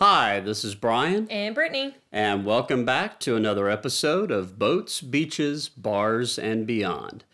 Hi, this is Brian, And Brittany. and welcome back to another episode of Boats, Beaches, Bars, and Beyond.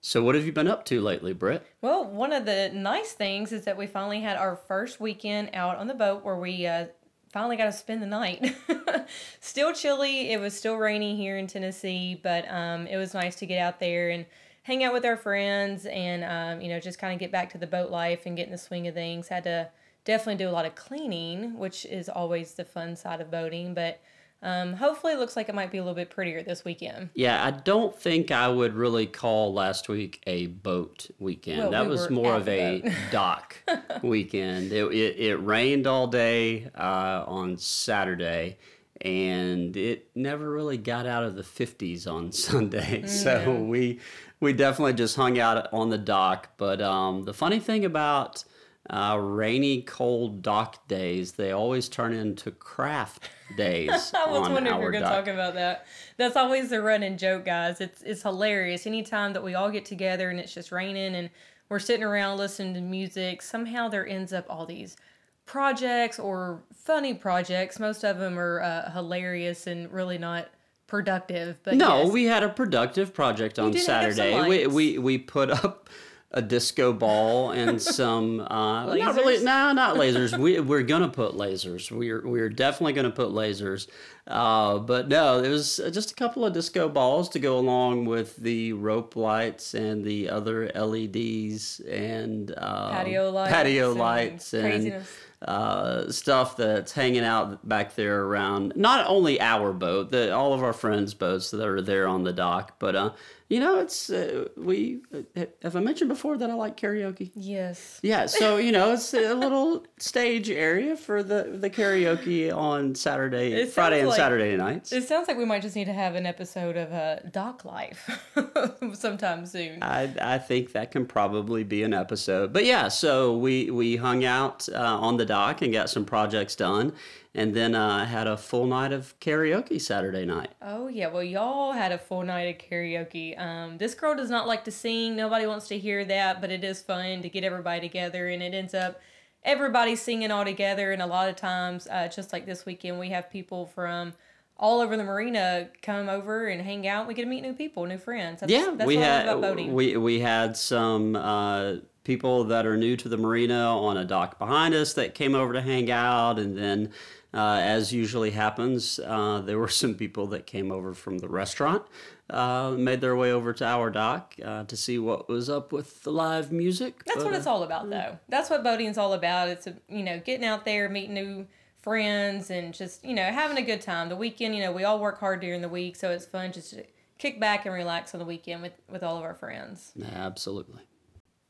So, what have you been up to lately, Britt? Well, one of the nice things is that we finally had our first weekend out on the boat where we uh, finally got to spend the night. still chilly. It was still rainy here in Tennessee, but um, it was nice to get out there and hang out with our friends and, um, you know, just kind of get back to the boat life and get in the swing of things. Had to definitely do a lot of cleaning, which is always the fun side of boating, but um, hopefully it looks like it might be a little bit prettier this weekend. Yeah, I don't think I would really call last week a boat weekend. Well, that we was more of a dock weekend. It, it, it rained all day uh, on Saturday, and it never really got out of the 50s on Sunday. So we we definitely just hung out on the dock. But um, the funny thing about uh, rainy, cold dock days, they always turn into craft days. I was on wondering if you our were going to talk about that. That's always the running joke, guys. It's it's hilarious. Anytime that we all get together and it's just raining and we're sitting around listening to music, somehow there ends up all these projects or funny projects. Most of them are uh, hilarious and really not productive. But No, yes. we had a productive project on did hang up some Saturday. We, we we put up a disco ball and some uh, not really Lasers? no not lasers. we we're gonna put lasers. We're we're definitely gonna put lasers. Uh, but no, it was just a couple of disco balls to go along with the rope lights and the other LEDs and um, Patio lights patio and lights and craziness. uh, stuff that's hanging out back there around not only our boat, the all of our friends' boats that are there on the dock, but uh, you know, it's uh, we uh, have I mentioned before that I like karaoke. yes. Yeah, so you know, it's a little stage area for the the karaoke on Saturday, Friday, and like- Saturday nights. It sounds like we might just need to have an episode of uh, Dock Life sometime soon. I, I think that can probably be an episode. But yeah, so we, we hung out uh, on the dock and got some projects done, and then uh, had a full night of karaoke Saturday night. Oh yeah, well y'all had a full night of karaoke. Um, this girl does not like to sing. Nobody wants to hear that, but it is fun to get everybody together, and it ends up everybody singing all together. And a lot of times, uh, just like this weekend, we have people from all over the marina come over and hang out. We get to meet new people, new friends. That's, Yeah, that's we had about boating. we we had some uh, people that are new to the marina on a dock behind us that came over to hang out, and then. Uh, as usually happens, uh, there were some people that came over from the restaurant, uh, made their way over to our dock uh, to see what was up with the live music. That's But, what uh, it's all about, though. That's what boating's all about. It's you know getting out there, meeting new friends, and just you know having a good time. The weekend, you know, we all work hard during the week, so it's fun just to kick back and relax on the weekend with with all of our friends. Absolutely.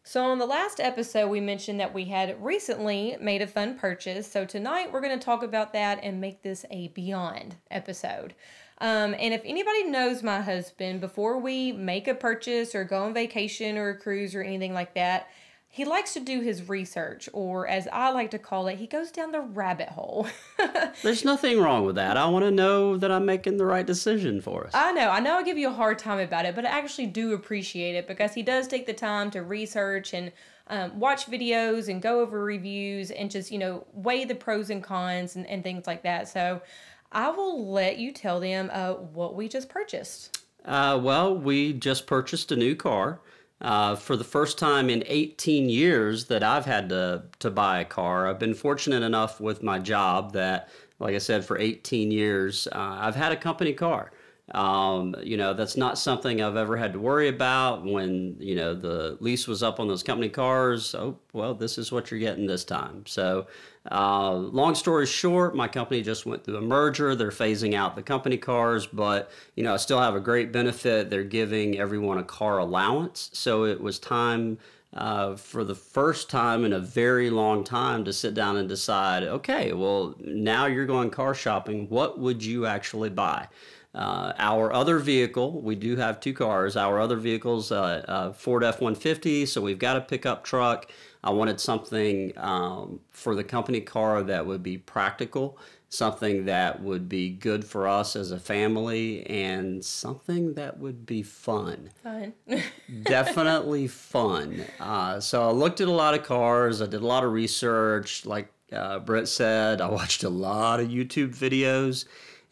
So on the last episode, we mentioned that we had recently made a fun purchase. So tonight we're going to talk about that and make this a beyond episode. Um, and if anybody knows my husband, before we make a purchase or go on vacation or a cruise or anything like that, he likes to do his research, or as I like to call it, he goes down the rabbit hole. There's nothing wrong with that. I want to know that I'm making the right decision for us. I know, I know I give you a hard time about it, but I actually do appreciate it because he does take the time to research and um, watch videos and go over reviews and just, you know, weigh the pros and cons and, and things like that. So I will let you tell them uh, what we just purchased. Uh, well, we just purchased a new car. Uh, for the first time in 18 years that I've had to, to buy a car, I've been fortunate enough with my job that, like I said, for 18 years, uh, I've had a company car. Um, you know, that's not something I've ever had to worry about when, you know, the lease was up on those company cars. Oh, well, this is what you're getting this time. So, uh, long story short, my company just went through a merger. They're phasing out the company cars, but, you know, I still have a great benefit. They're giving everyone a car allowance. So it was time uh, for the first time in a very long time to sit down and decide okay, well, now you're going car shopping. What would you actually buy? Uh, our other vehicle, we do have two cars. Our other vehicle's uh, a Ford F 150, so we've got a pickup truck. I wanted something um, for the company car that would be practical, something that would be good for us as a family, and something that would be fun Fun. definitely fun. Uh, so I looked at a lot of cars. I did a lot of research, like uh, Britt said, I watched a lot of YouTube videos.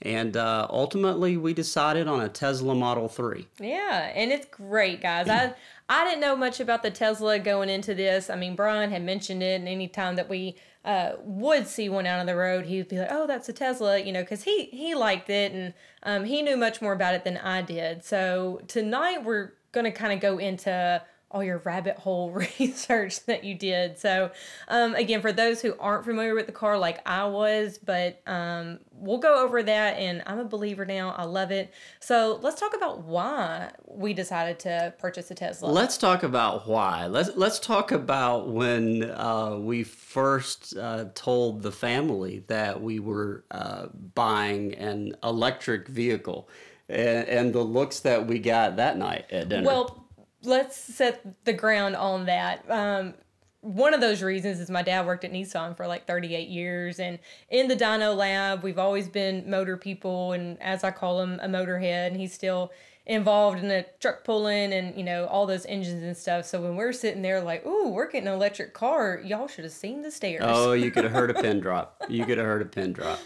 And uh, ultimately, we decided on a Tesla Model 3. Yeah, and it's great, guys. I I didn't know much about the Tesla going into this. I mean, Brian had mentioned it, and anytime that we uh, would see one out on the road, he'd be like, "Oh, that's a Tesla," you know, because he he liked it and um, he knew much more about it than I did. So tonight we're gonna kind of go into all your rabbit hole research that you did. So, um, again, for those who aren't familiar with the car like I was, but um, we'll go over that. And I'm a believer now. I love it. So, let's talk about why we decided to purchase a Tesla. Let's talk about why. Let's let's talk about when uh, we first uh, told the family that we were uh, buying an electric vehicle. And, and the looks that we got that night at dinner. Well, let's set the ground on that. Um, one of those reasons is my dad worked at Nissan for like 38 years. And in the dyno lab, we've always been motor people. And as I call him, a motorhead. And he's still involved in the truck pulling and, you know, all those engines and stuff. So when we're sitting there like, ooh, we're getting an electric car, y'all should have seen the stares. Oh, you could have heard a pin drop. You could have heard a pin drop.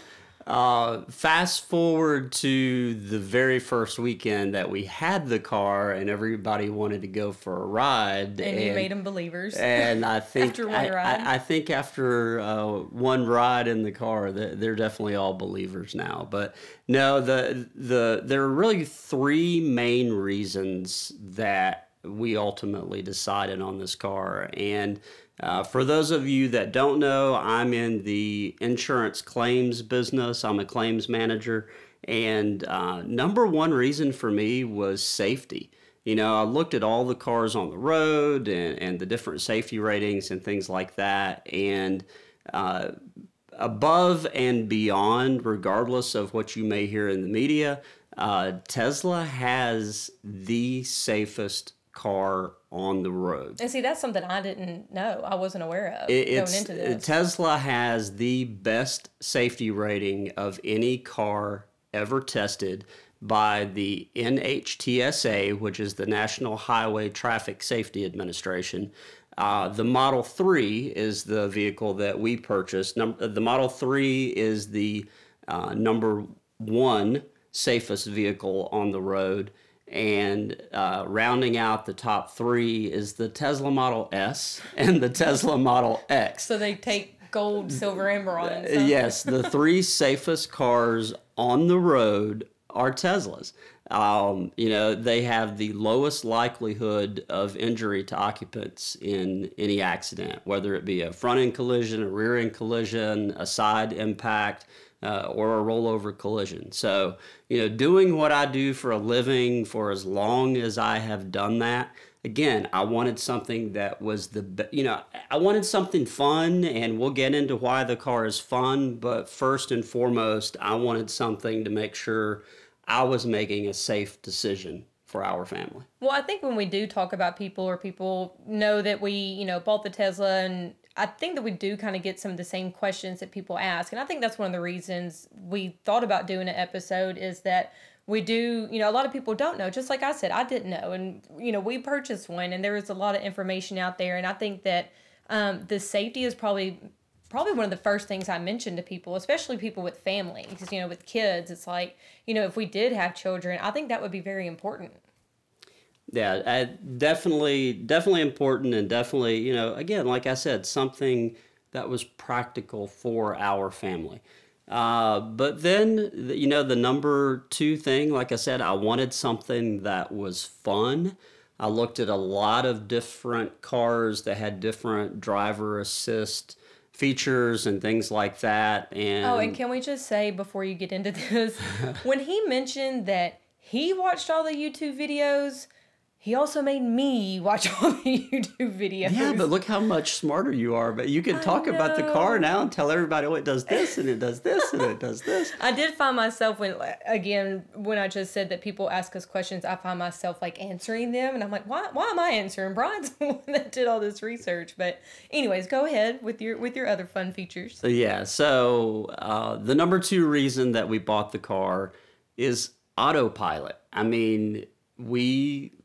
Uh, fast forward to the very first weekend that we had the car and everybody wanted to go for a ride. And, and you made them believers. And I think after one I, ride. I, I think after uh, one ride in the car, they're definitely all believers now. But no, the the there are really three main reasons that we ultimately decided on this car and uh, for those of you that don't know, I'm in the insurance claims business. I'm a claims manager. And uh, number one reason for me was safety. You know, I looked at all the cars on the road and, and the different safety ratings and things like that. And uh, above and beyond, regardless of what you may hear in the media, uh, Tesla has the safest car on the road. And see, that's something I didn't know. I wasn't aware of it, going into this. Tesla has the best safety rating of any car ever tested by the NHTSA, which is the National Highway Traffic Safety Administration. Uh, the Model 3 is the vehicle that we purchased. Num- the Model 3 is the uh, number one safest vehicle on the road. And uh, rounding out the top three is the Tesla Model S and the Tesla Model X. So they take gold, silver, and bronze. yes, the three safest cars on the road are Teslas. Um, you know, they have the lowest likelihood of injury to occupants in any accident, whether it be a front end collision, a rear end collision, a side impact uh, or a rollover collision. So, you know, doing what I do for a living for as long as I have done that, again, I wanted something that was the, you know, I wanted something fun, and we'll get into why the car is fun, but first and foremost, I wanted something to make sure I was making a safe decision for our family. Well, I think when we do talk about people or people know that we, you know, bought the Tesla and I think that we do kind of get some of the same questions that people ask. And I think that's one of the reasons we thought about doing an episode is that we do, you know, a lot of people don't know. Just like I said, I didn't know. And, you know, we purchased one and there is a lot of information out there. And I think that um, the safety is probably probably one of the first things I mentioned to people, especially people with families, you know, with kids. It's like, you know, if we did have children, I think that would be very important. Yeah, uh, definitely, definitely important, and definitely, you know, again, like I said, something that was practical for our family. Uh, but then, you know, the number two thing, like I said, I wanted something that was fun. I looked at a lot of different cars that had different driver assist features and things like that. And oh, and can we just say before you get into this, when he mentioned that he watched all the YouTube videos he also made me watch all the YouTube videos. Yeah, but look how much smarter you are. But you can talk about the car now and tell everybody, oh, it does this and it does this and it does this. I did find myself when, again, when I just said that people ask us questions, I find myself like answering them, and I'm like, why? Why am I answering? Brian's the one that did all this research. But, anyways, go ahead with your with your other fun features. Yeah. So uh, the number two reason that we bought the car is autopilot. I mean, we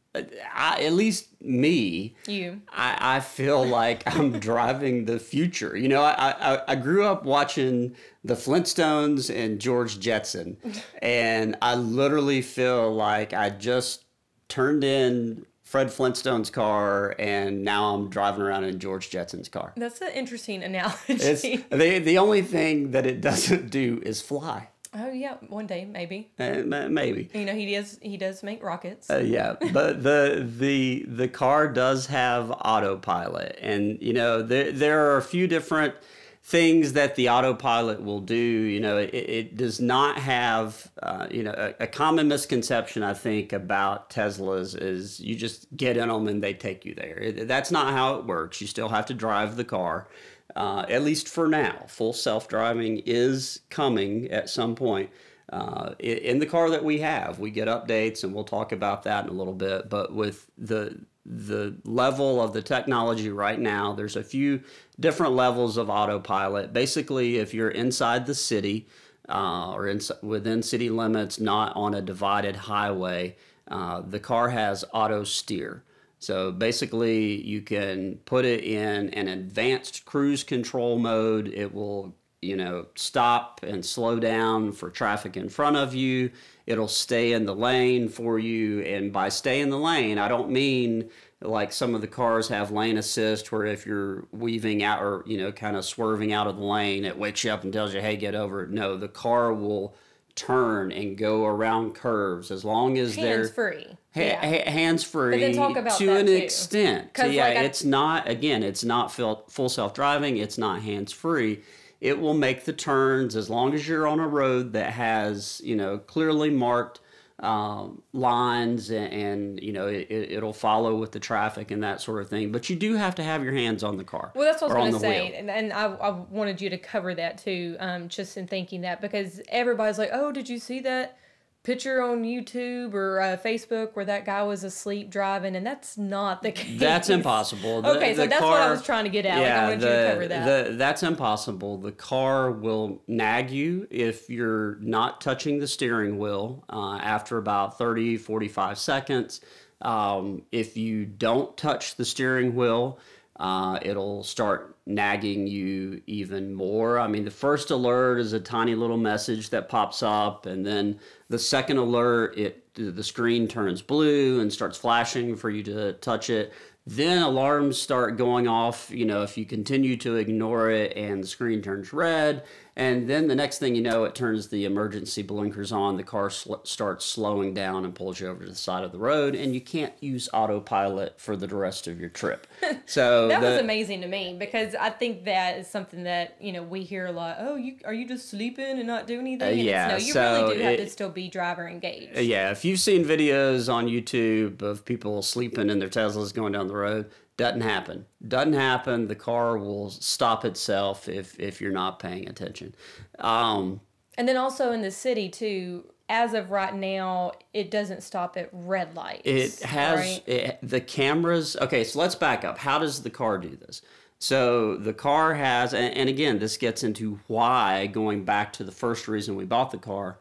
I, at least me, You. I, I feel like I'm driving the future. You know, I, I, I grew up watching the Flintstones and George Jetson, and I literally feel like I just turned in Fred Flintstone's car, and now I'm driving around in George Jetson's car. That's an interesting It's analogy. the the only thing that it doesn't do is fly. Oh yeah, one day maybe. Uh, maybe. You know, he does he does make rockets. Uh, yeah, but the the the car does have autopilot, and you know there there are a few different things that the autopilot will do. You know, it, it does not have uh, you know a, a common misconception I think about Teslas is you just get in them and they take you there. It, that's not how it works. You still have to drive the car. Uh, at least for now, full self driving is coming at some point uh, in the car that we have. We get updates, and we'll talk about that in a little bit. But with the the level of the technology right now, there's a few different levels of autopilot. Basically, if you're inside the city uh, or in, within city limits, not on a divided highway, uh, the car has auto steer. So basically, you can put it in an advanced cruise control mode. It will, you know, stop and slow down for traffic in front of you. It'll stay in the lane for you. And by stay in the lane, I don't mean like some of the cars have lane assist where if you're weaving out or, you know, kind of swerving out of the lane, it wakes you up and tells you, hey, get over it. No, the car will turn and go around curves as long as they're Hands free. Ha- yeah. hands free then talk about to an too. extent. 'Cause, yeah, like, I- it's not again, it's not full, full self driving. It's not hands free. It will make the turns as long as you're on a road that has you know clearly marked um, lines and, and you know it, it- it'll follow with the traffic and that sort of thing. But you do have to have your hands on the car. Well, that's what I was going to say, wheel. and, and I, I wanted you to cover that too, um, just in thinking that because everybody's like, "Oh, did you see that picture on YouTube or uh, Facebook where that guy was asleep driving?" And that's not the case. That's impossible. The- Okay, so the that's what I was trying to get at. like, I wanted you to cover that. The, that's impossible. The car will nag you if you're not touching the steering wheel uh, after about 30, 45 seconds. Um, if you don't touch the steering wheel, uh, it'll start nagging you even more. I mean, the first alert is a tiny little message that pops up, and then the second alert, it the screen turns blue and starts flashing for you to touch it. Then alarms start going off, you know, if you continue to ignore it and the screen turns red. And then the next thing you know, it turns the emergency blinkers on, the car sl- starts slowing down and pulls you over to the side of the road, and you can't use autopilot for the rest of your trip. So that the, was amazing to me because I think that is something that you know we hear a lot. Oh, you are you just sleeping and not doing uh, anything? And it's, yeah, no, you so really do have it- to still be driver engaged. Uh, yeah, if you've seen videos on YouTube of people sleeping in their Teslas going down the road, doesn't happen. Doesn't happen. The car will stop itself if if you're not paying attention. Um, And then also in the city too. As of right now, it doesn't stop at red lights. it has right? it, the cameras. Okay, so let's back up. How does the car do this? So the car has, and, and again, this gets into why going back to the first reason we bought the car,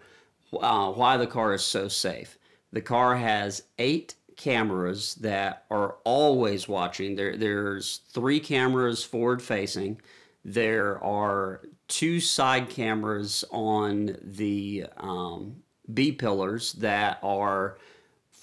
uh, why the car is so safe. The car has eight cameras that are always watching. There, there's three cameras forward facing. There are two side cameras on the um, B pillars that are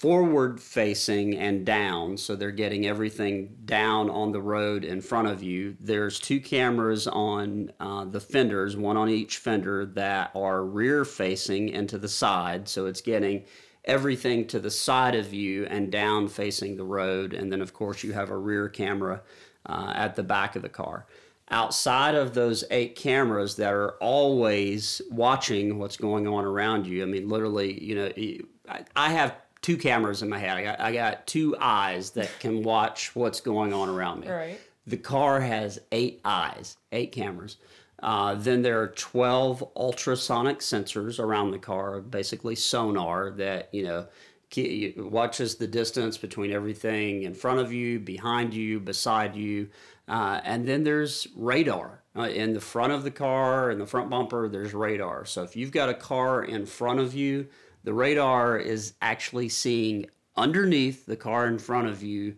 forward facing and down so they're getting everything down on the road in front of you there's two cameras on uh, the fenders one on each fender that are rear facing and to the side so it's getting everything to the side of you and down facing the road and then of course you have a rear camera uh, at the back of the car outside of those eight cameras that are always watching what's going on around you. I mean, literally, you know, I- have two cameras in my head. I got, I got two eyes that can watch what's going on around me. Right. The car has eight eyes, eight cameras. Uh, then there are 12 ultrasonic sensors around the car, basically sonar that, you know, watches the distance between everything in front of you, behind you, beside you. Uh, and then there's radar. Uh, in the front of the car, in the front bumper, there's radar. So if you've got a car in front of you, the radar is actually seeing underneath the car in front of you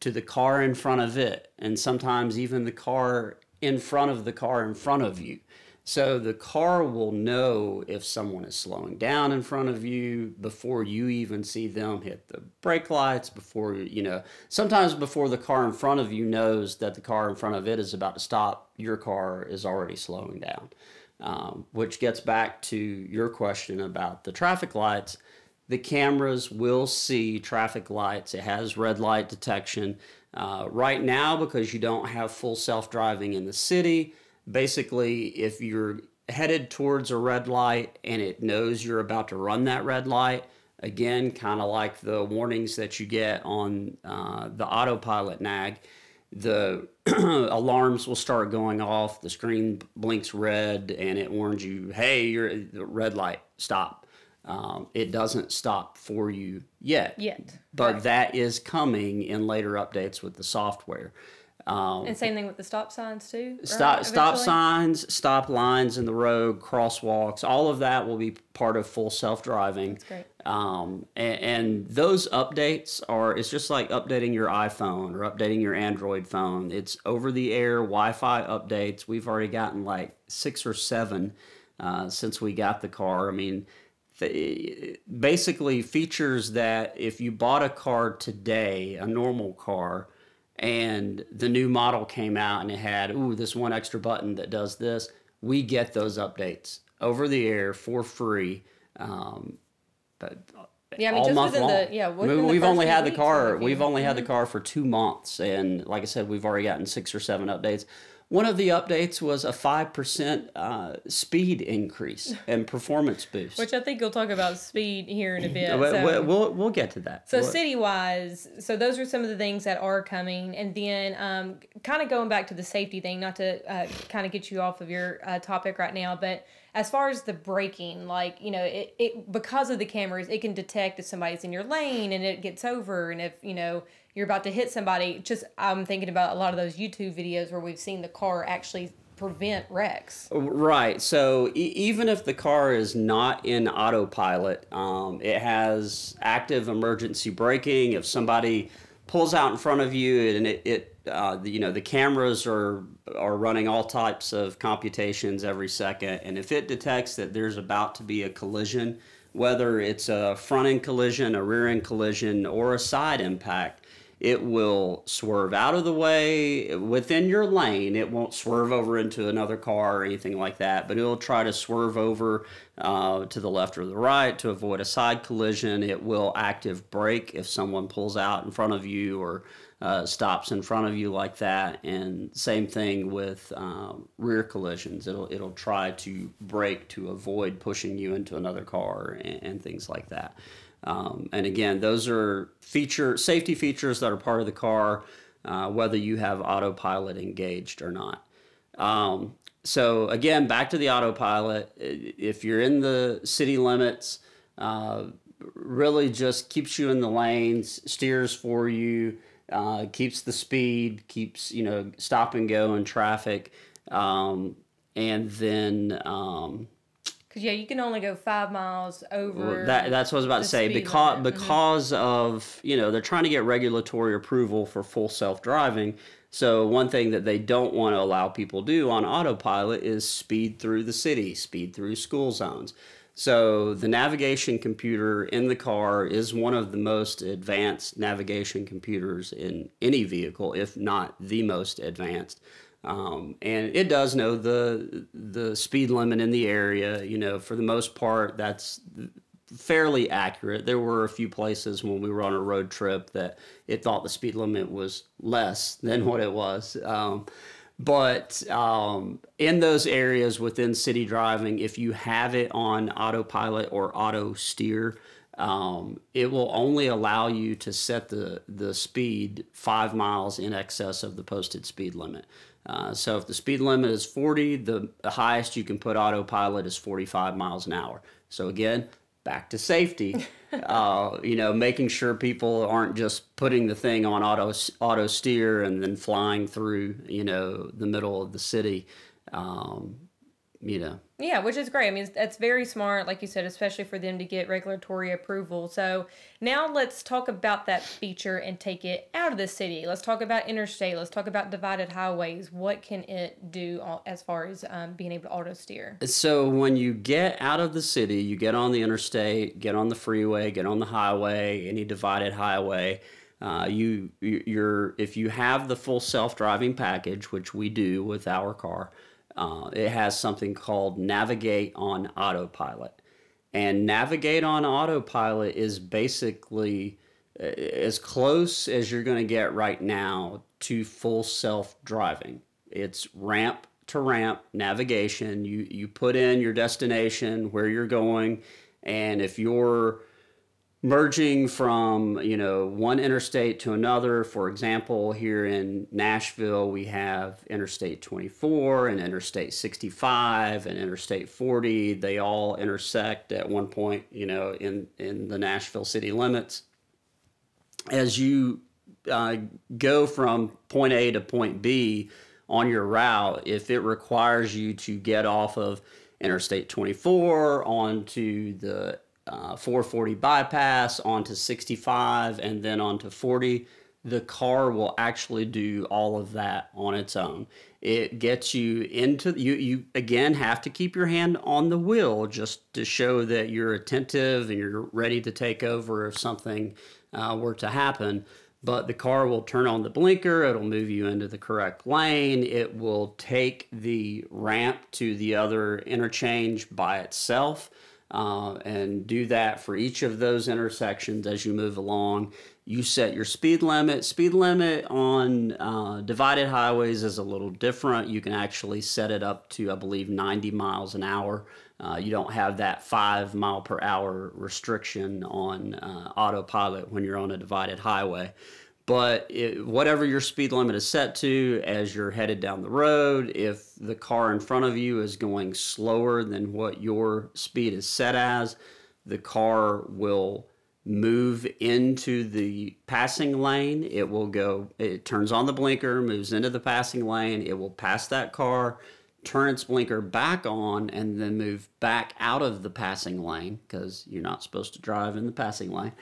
to the car in front of it, and sometimes even the car in front of the car in front of you. So the car will know if someone is slowing down in front of you before you even see them hit the brake lights, before, you know, sometimes before the car in front of you knows that the car in front of it is about to stop, your car is already slowing down. Um, which gets back to your question about the traffic lights. The cameras will see traffic lights, it has red light detection. Uh, right now, because you don't have full self driving in the city, basically, if you're headed towards a red light and it knows you're about to run that red light, again, kind of like the warnings that you get on uh, the autopilot nag, the alarms will start going off. The screen blinks red and it warns you, hey, you're the red light, stop. Um, it doesn't stop for you yet. Yet. But right. that is coming in later updates with the software. Um, and same thing with the stop signs too. Stop right, stop signs, stop lines in the road, crosswalks, all of that will be part of full self driving. That's great. Um, and, and, those updates are it's just like updating your iPhone or updating your Android phone. It's over the air Wi-Fi updates. We've already gotten like six or seven uh, since we got the car. I mean. Basically, features that if you bought a car today, a normal car, and the new model came out and it had ooh this one extra button that does this we get those updates over the air for free um, but yeah, I mean, just within long. the yeah, within we've the only had the car. We've only mm-hmm. had the car for two months, and like I said, we've already gotten six or seven updates. One of the updates was a 5% uh, speed increase and performance boost. Which I think you'll talk about speed here in a bit. We'll, so. we'll, we'll, get to that. So, we'll, city wise, so those are some of the things that are coming. And then um, kind of going back to the safety thing, not to uh, kind of get you off of your uh, topic right now, but as far as the braking, like, you know, it, it because of the cameras, it can detect if somebody's in your lane and it gets over. And if, you know, you're about to hit somebody. Just I'm thinking about a lot of those YouTube videos where we've seen the car actually prevent wrecks. Right. So e- even if the car is not in autopilot, um, it has active emergency braking. If somebody pulls out in front of you and it, it uh, you know the cameras are are running all types of computations every second, and if it detects that there's about to be a collision, whether it's a front end collision, a rear end collision, or a side impact, it will swerve out of the way within your lane. It won't swerve over into another car or anything like that, but it'll try to swerve over uh, to the left or the right to avoid a side collision. It will active brake if someone pulls out in front of you or uh, stops in front of you like that. And same thing with um, rear collisions. It'll it'll try to brake to avoid pushing you into another car and, and things like that. Um, and again, those are feature safety features that are part of the car, uh, whether you have autopilot engaged or not. Um, so again, back to the autopilot. If you're in the city limits, uh, really just keeps you in the lanes, steers for you, uh, keeps the speed, keeps you know stop and go in traffic, um, and then um, because yeah, you can only go five miles over. Well, that that's what I was about to say. Because limit. because mm-hmm. of you know they're trying to get regulatory approval for full self driving. So one thing that they don't want to allow people do on autopilot is speed through the city, speed through school zones. So the navigation computer in the car is one of the most advanced navigation computers in any vehicle, if not the most advanced. Um, and it does know the the speed limit in the area. You know, for the most part, that's fairly accurate. There were a few places when we were on a road trip that it thought the speed limit was less than what it was. Um, but um, in those areas within city driving, if you have it on autopilot or auto steer, um, it will only allow you to set the, the speed five miles in excess of the posted speed limit. Uh, so if the speed limit is 40, the, the highest you can put autopilot is 45 miles an hour. So again, back to safety. uh, you know, making sure people aren't just putting the thing on auto auto steer and then flying through, you know, the middle of the city. Um, you know. Yeah, which is great. I mean, that's very smart, like you said, especially for them to get regulatory approval. So now let's talk about that feature and take it out of the city. Let's talk about interstate. Let's talk about divided highways. What can it do as far as um, being able to auto steer? So when you get out of the city, you get on the interstate, get on the freeway, get on the highway, any divided highway. Uh, you you're if you have the full self-driving package, which we do with our car uh, it has something called Navigate on Autopilot. And Navigate on Autopilot is basically uh, as close as you're going to get right now to full self driving. It's ramp to ramp navigation. You, you put in your destination, where you're going, and if you're merging from you know one interstate to another. For example here in nashville we have interstate 24 and interstate 65 and interstate 40 they all intersect at one point you know in in the nashville city limits. As you uh, go from point a to point b on your route if it requires you to get off of interstate 24 onto the uh, 440 bypass onto 65 and then onto 40 the car will actually do all of that on its own. It gets you into you you again have to keep your hand on the wheel just to show that you're attentive and you're ready to take over if something uh, were to happen. But the car will turn on the blinker it'll move you into the correct lane it will take the ramp to the other interchange by itself uh, and do that for each of those intersections as you move along. You set your speed limit. Speed limit on uh, divided highways is a little different. You can actually set it up to, I believe, 90 miles an hour. Uh, you don't have that five mile per hour restriction on uh, autopilot when you're on a divided highway but it, whatever your speed limit is set to as you're headed down the road, if the car in front of you is going slower than what your speed is set as, the car will move into the passing lane. It will go, it turns on the blinker, moves into the passing lane, it will pass that car, turn its blinker back on, and then move back out of the passing lane because you're not supposed to drive in the passing lane.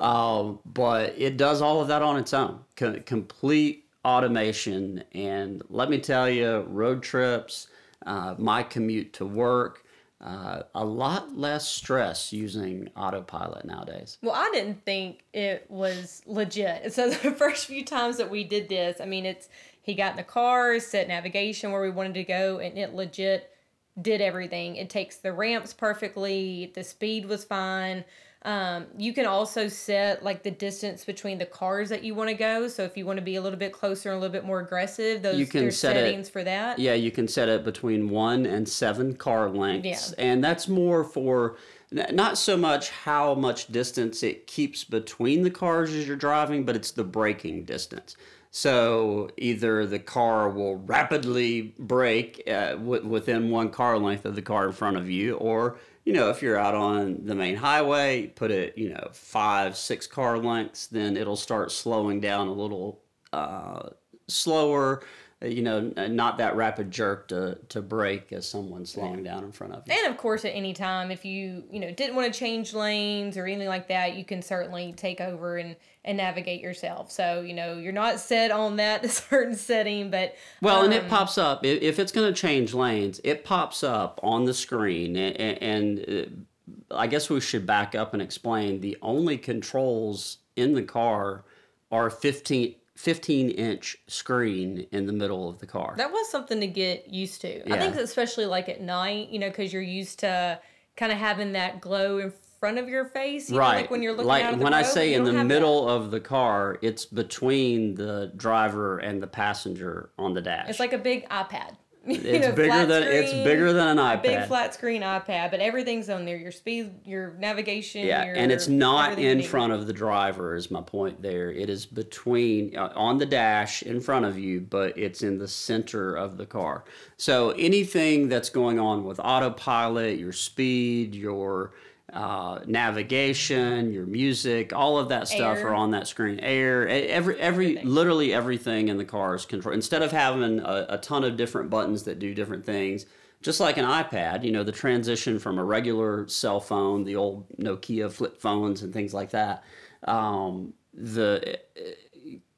Um, but it does all of that on its own, complete automation. And let me tell you, road trips, uh, my commute to work, uh, a lot less stress using autopilot nowadays. Well, I didn't think it was legit. So the first few times that we did this, I mean, it's he got in the car, set navigation where we wanted to go, and it legit did everything. It takes the ramps perfectly. The speed was fine. Um, you can also set like the distance between the cars that you want to go. So if you want to be a little bit closer and a little bit more aggressive, those you can set settings it, for that. Yeah, you can set it between one and seven car lengths, yeah. and that's more for not so much how much distance it keeps between the cars as you're driving, but it's the braking distance. So either the car will rapidly brake uh, w- within one car length of the car in front of you, or you know, if you're out on the main highway, put it, you know, five, six car lengths, then it'll start slowing down a little uh, slower. Uh, you know, not that rapid jerk to, to brake as someone slowing down in front of you. And of course, at any time, if you you know didn't want to change lanes or anything like that, you can certainly take over and and navigate yourself. So you know you're not set on that certain setting, but well, um, and it um, pops up if it's going to change lanes. It pops up on the screen, and, and uh, I guess we should back up and explain the only controls in the car are 15 15 inch screen in the middle of the car. That was something to get used to. Yeah. I think especially like at night, you know, because you're used to kind of having that glow in front of your face. You right. Know, like when you're looking like when road, I say in the middle that. of the car, it's between the driver and the passenger on the dash. It's like a big iPad. It's know, bigger than screen, it's bigger than an iPad. big flat screen iPad, but everything's on there. Your speed, your navigation. Yeah, your, and it's not in front of the driver. Is my point there? It is between uh, on the dash in front of you, but it's in the center of the car. So anything that's going on with autopilot, your speed, your uh, navigation, your music, all of that stuff Air. are on that screen. Air, every every everything. literally everything in the car is controlled. Instead of having a, a, ton of different buttons that do different things, just like an iPad, you know, the transition from a regular cell phone, the old Nokia flip phones and things like that, um, the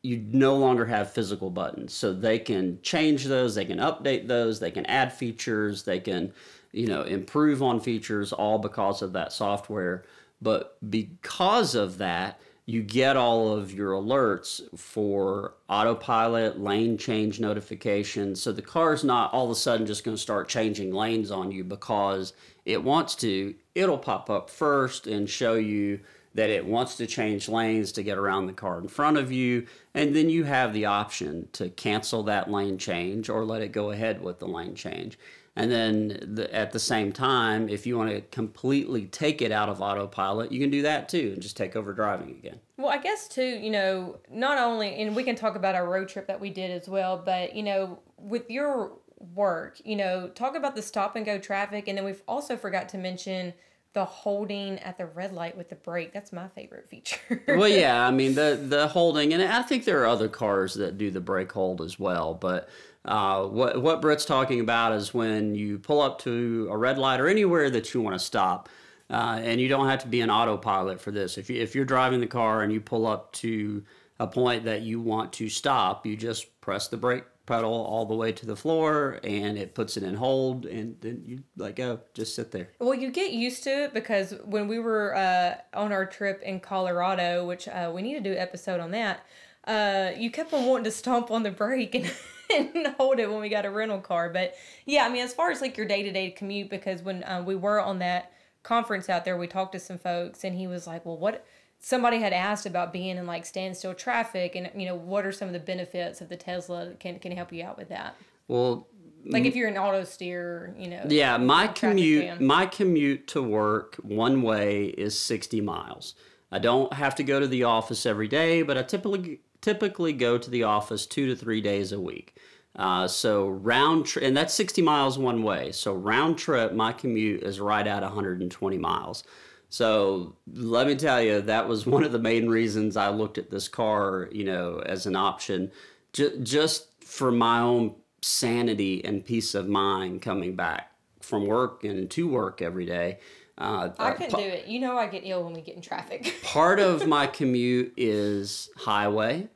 you no longer have physical buttons. So they can change those, they can update those, they can add features, they can, you know, improve on features all because of that software. But because of that, you get all of your alerts for autopilot, lane change notifications. So the car's not all of a sudden just going to start changing lanes on you because it wants to. It'll pop up first and show you that it wants to change lanes to get around the car in front of you. And then you have the option to cancel that lane change or let it go ahead with the lane change. And then the, at the same time, if you want to completely take it out of autopilot, you can do that too and just take over driving again. Well, I guess too, you know, not only, and we can talk about our road trip that we did as well, but, you know, with your work, you know, talk about the stop and go traffic. And then we've also forgot to mention the holding at the red light with the brake. That's my favorite feature. well, yeah, I mean the the holding, and I think there are other cars that do the brake hold as well. But uh, what what Britt's talking about is when you pull up to a red light or anywhere that you want to stop, uh, and you don't have to be an autopilot for this. If you if you're driving the car and you pull up to a point that you want to stop, you just press the brake pedal all the way to the floor and it puts it in hold and then you let go just sit there well you get used to it because when we were uh, on our trip in colorado which uh, we need to do episode on that uh, you kept on wanting to stomp on the brake and and hold it when we got a rental car. But yeah, I mean, as far as like your day to day commute, because when uh, we were on that conference out there, we talked to some folks, and he was like, "Well, what?" Somebody had asked about being in like standstill traffic, and you know, what are some of the benefits of the Tesla? Can can help you out with that? Well, like if you're an auto steer, you know. Yeah, my commute, jam. my commute to work one way is sixty miles. I don't have to go to the office every day, but I typically typically go to the office two to three days a week. Uh, so round trip, and that's 60 miles one way. So round trip, my commute is right at 120 miles. So let me tell you, that was one of the main reasons I looked at this car, you know, as an option, J- just for my own sanity and peace of mind coming back from work and to work every day. Uh, I couldn't do it. You know, I get ill when we get in traffic. part of my commute is highway.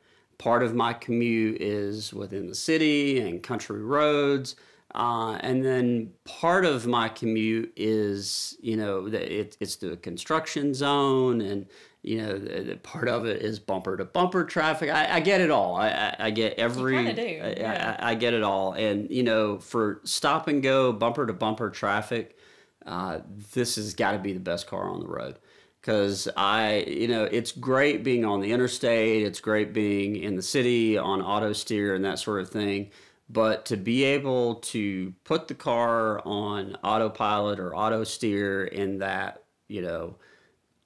Part of my commute is within the city and country roads. Uh, and then part of my commute is, you know, it, it's the construction zone, and you know, the, the part of it is bumper to bumper traffic. I, I get it all. I, I, I get every. You do. Yeah. I, I, get it all, and you know, for stop and go, bumper to bumper traffic, uh, this has got to be the best car on the road because I, you know, it's great being on the interstate, it's great being in the city on auto steer and that sort of thing. But to be able to put the car on autopilot or auto steer in that, you know,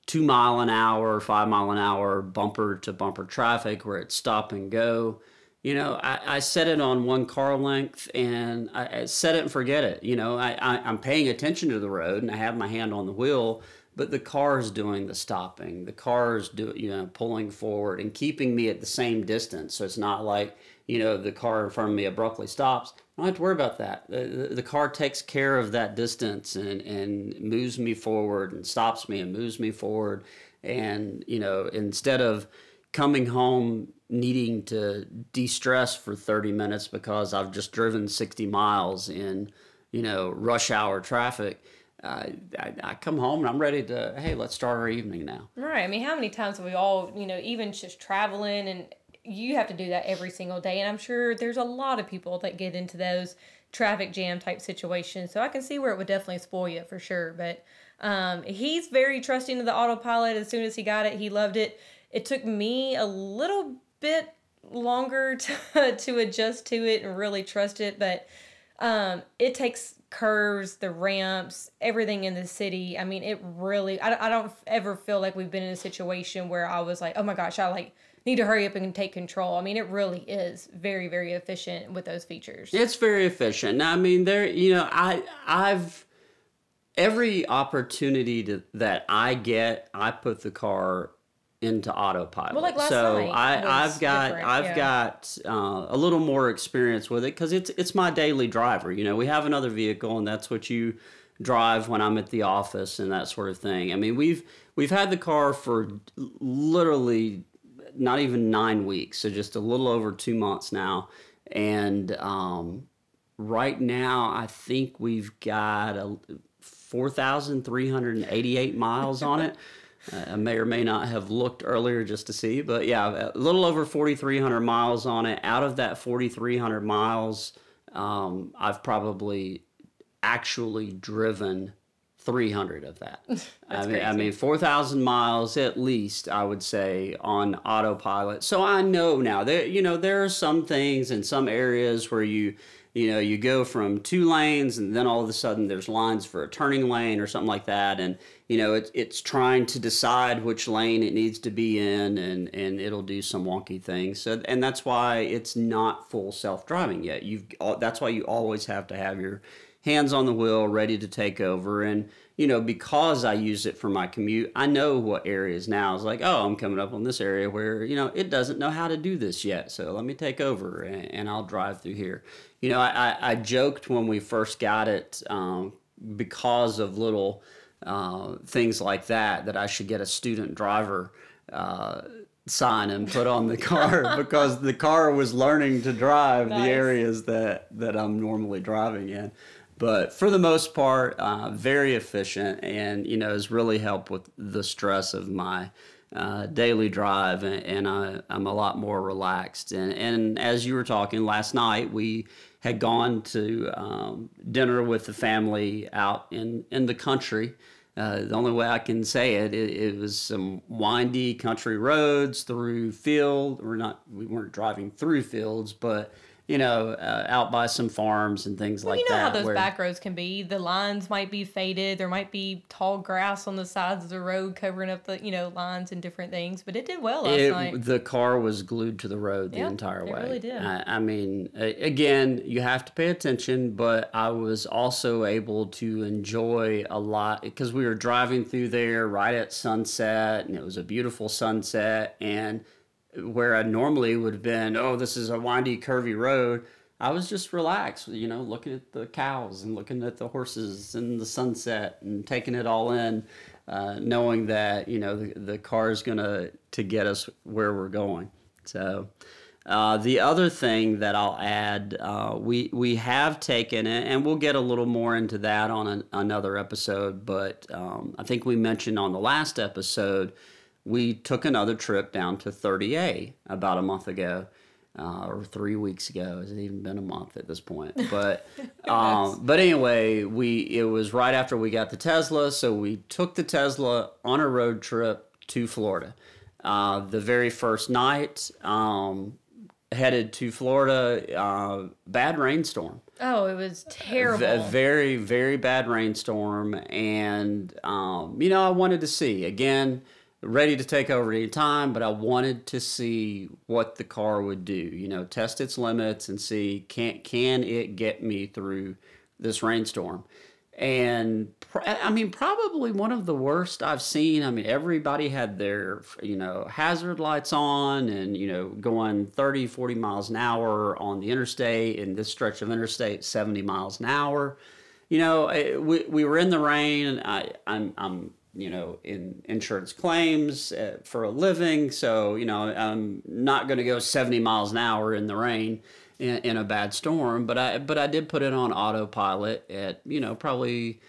two mile an hour, five mile an hour bumper to bumper traffic where it's stop and go, you know, I, I set it on one car length and I, I set it and forget it. You know, I, I, I'm paying attention to the road and I have my hand on the wheel, but the car is doing the stopping. The car is do, you know, pulling forward and keeping me at the same distance. So it's not like, you know, the car in front of me abruptly stops. I don't have to worry about that. The, the, the car takes care of that distance and, and moves me forward and stops me and moves me forward. And, you know, instead of coming home needing to de-stress for 30 minutes because I've just driven 60 miles in, you know, rush hour traffic. Uh, I, I, come home and I'm ready to, hey, let's start our evening now. Right. I mean, how many times have we all, you know, even just traveling and you have to do that every single day. And I'm sure there's a lot of people that get into those traffic jam type situations. So I can see where it would definitely spoil you for sure. But um, he's very trusting of the autopilot. As soon as he got it, he loved it. It took me a little bit longer to, to adjust to it and really trust it, but um, it takes curves, the ramps, everything in the city. I mean, it really, I, I don't ever feel like we've been in a situation where I was like, oh my gosh, I like need to hurry up and take control. I mean, it really is very, very efficient with those features. It's very efficient. I mean, there, you know, I, I've, every opportunity to, that I get, I put the car into autopilot. Well, like so night I, I've got I've yeah. got uh, a little more experience with it because it's it's my daily driver. You know, we have another vehicle, and that's what you drive when I'm at the office and that sort of thing. I mean, we've we've had the car for literally not even nine weeks, so just a little over two months now, and um, right now I think we've got a 4,388 miles on it. I may or may not have looked earlier just to see, but yeah, a little over 4,300 miles on it. Out of that 4,300 miles, um, I've probably actually driven 300 of that. I mean, I mean, 4,000 miles at least, I would say, on autopilot. So I know now there, you know, there are some things in some areas where you, you know, you go from two lanes and then all of a sudden there's lines for a turning lane or something like that. And, you know, it's it's trying to decide which lane it needs to be in and, and it'll do some wonky things. So, and that's why it's not full self-driving yet. You've, that's why you always have to have your hands on the wheel, ready to take over. And, you know, because I use it for my commute, I know what areas now. It's like, oh, I'm coming up on this area where, you know, it doesn't know how to do this yet. So let me take over and, and I'll drive through here. You know, I, I, I joked when we first got it um, because of little uh, things like that, that I should get a student driver. Uh, sign and put on the car because the car was learning to drive Nice. the areas that that I'm normally driving in. But for the most part, uh, very efficient, and you know has really helped with the stress of my uh, daily drive, and, and I, I'm a lot more relaxed. And and as you were talking last night, we had gone to um, dinner with the family out in in the country. Uh, the only way I can say it, it, it was some windy country roads through field. We're not, we weren't driving through fields, but you know, uh, out by some farms and things like that. you know that. how those where- back roads can be. The lines might be faded. There might be tall grass on the sides of the road covering up the you know lines and different things. But it did well last it, night. the car was glued to the road the entire it way. really did. I, I mean, again, you have to pay attention, but I was also able to enjoy a lot because we were driving through there right at sunset, and it was a beautiful sunset. And where I normally would have been, oh, this is a windy, curvy road. I was just relaxed, you know, looking at the cows and looking at the horses and the sunset and taking it all in, uh, knowing that you know the, the car is gonna to get us where we're going. So. Uh, the other thing that I'll add, uh, we we have taken it, and we'll get a little more into that on an, another episode. But um, I think we mentioned on the last episode, we took another trip down to 30A about a month ago, uh, or three weeks ago. Has it even been a month at this point? But um, but anyway, we it was right after we got the Tesla, so we took the Tesla on a road trip to Florida. Uh, the very first night, um, headed to Florida, uh, bad rainstorm oh, it was terrible. a very very bad rainstorm and um, you know i wanted to see again ready to take over any time but i wanted to see what the car would do you know test its limits and see can can it get me through this rainstorm? And i mean probably one of the worst i've seen i mean everybody had their you know hazard lights on and you know going 30 40 miles an hour on the interstate and this stretch of interstate 70 miles an hour. You know we, we were in the rain and I, I'm, I'm you know in insurance claims uh, for a living. So you know i'm not going to go 70 miles an hour in the rain in, in a bad storm but i but i did put it on autopilot at you know probably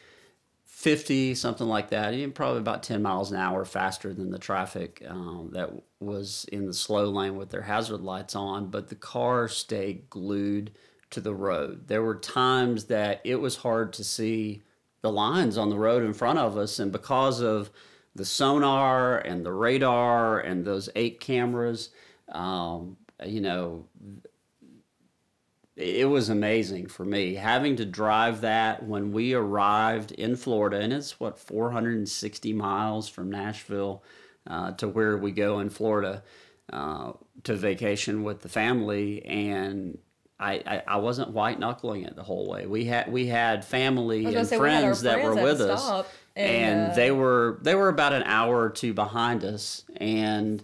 50 something like that even probably about 10 miles an hour faster than the traffic um, that was in the slow lane with their hazard lights on but the car stayed glued to the road. There were times that it was hard to see the lines on the road in front of us and because of the sonar and the radar and those eight cameras um, you know it was amazing for me. Having to drive that when we arrived in Florida, and it's what 460 miles from Nashville uh, to where we go in Florida uh, to vacation with the family, and I, I, I wasn't white knuckling it the whole way. We had we had family I was gonna and say, we had friends that were with us, and, and, uh, they were they were about an hour or two behind us, and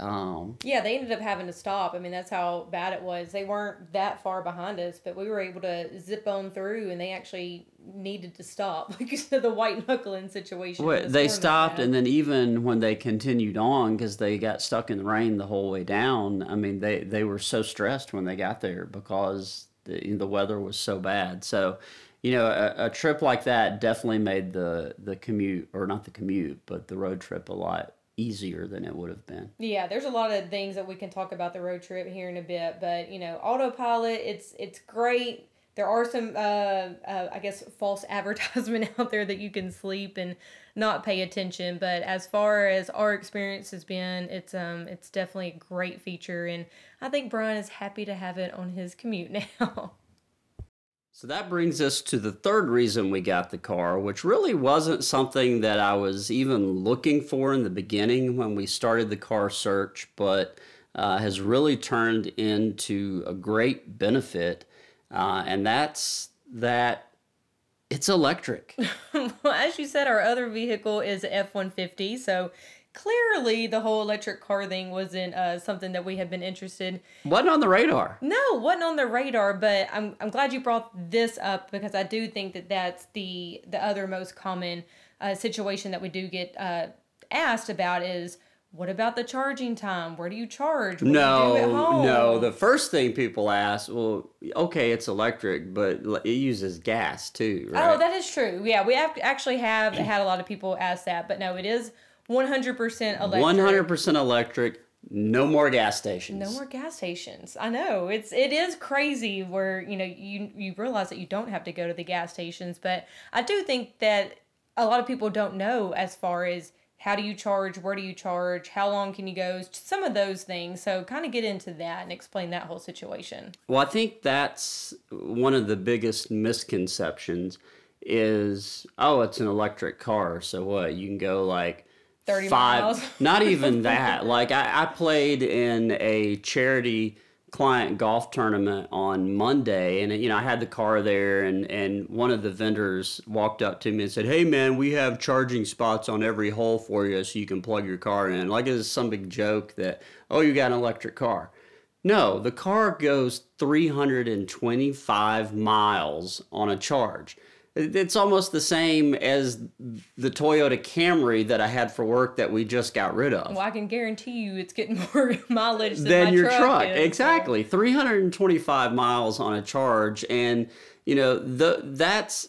um, Yeah, they ended up having to stop. I mean, that's how bad it was. They weren't that far behind us, but we were able to zip on through, and they actually needed to stop. because of the white knuckling situation. Well, they stopped, and then even when they continued on, because they got stuck in the rain the whole way down. I mean, they they were so stressed when they got there because the the weather was so bad. So, you know, a, a trip like that definitely made the the commute, or not the commute, but the road trip a lot easier than it would have been. Yeah, there's a lot of things that we can talk about the road trip here in a bit, but you know, autopilot, it's it's great. There are some, uh, uh, I guess, false advertisement out there that you can sleep and not pay attention. But as far as our experience has been, it's um, it's definitely a great feature, and I think Brian is happy to have it on his commute now. So that brings us to the third reason we got the car, which really wasn't something that I was even looking for in the beginning when we started the car search, but uh, has really turned into a great benefit. Uh, and that's that it's electric. well, as you said, our other vehicle is F 150. so clearly the whole electric car thing wasn't uh, something that we had been interested wasn't on the radar. No, wasn't on the radar, but I'm I'm glad you brought this up because I do think that that's the the other most common uh, situation that we do get uh, asked about is what about the charging time? Where do you charge? What do you No, home? no. The first thing people ask, well, okay, it's electric, but it uses gas too, right? Oh, that is true. Yeah, we have actually have had a lot of people ask that, but no, it is 100% electric. One hundred percent electric. No more gas stations. No more gas stations. I know it's it is crazy where you know you you realize that you don't have to go to the gas stations, but I do think that a lot of people don't know as far as how do you charge, where do you charge, how long can you go, some of those things. So kind of get into that and explain that whole situation. Well, I think that's one of the biggest misconceptions is oh, it's an electric car, so what? You can go like 30 five, miles. not even that. Like I, I played in a charity client golf tournament on Monday and you know I had the car there and and one of the vendors walked up to me and said hey man we have charging spots on every hole for you so you can plug your car in like it was some big joke that oh you got an electric car no the car goes 325 miles on a charge it's almost the same as the Toyota Camry that I had for work that we just got rid of Well, I can guarantee you it's getting more mileage than, than my your truck. truck. is, so- Exactly. 325 miles on a charge and you know, the that's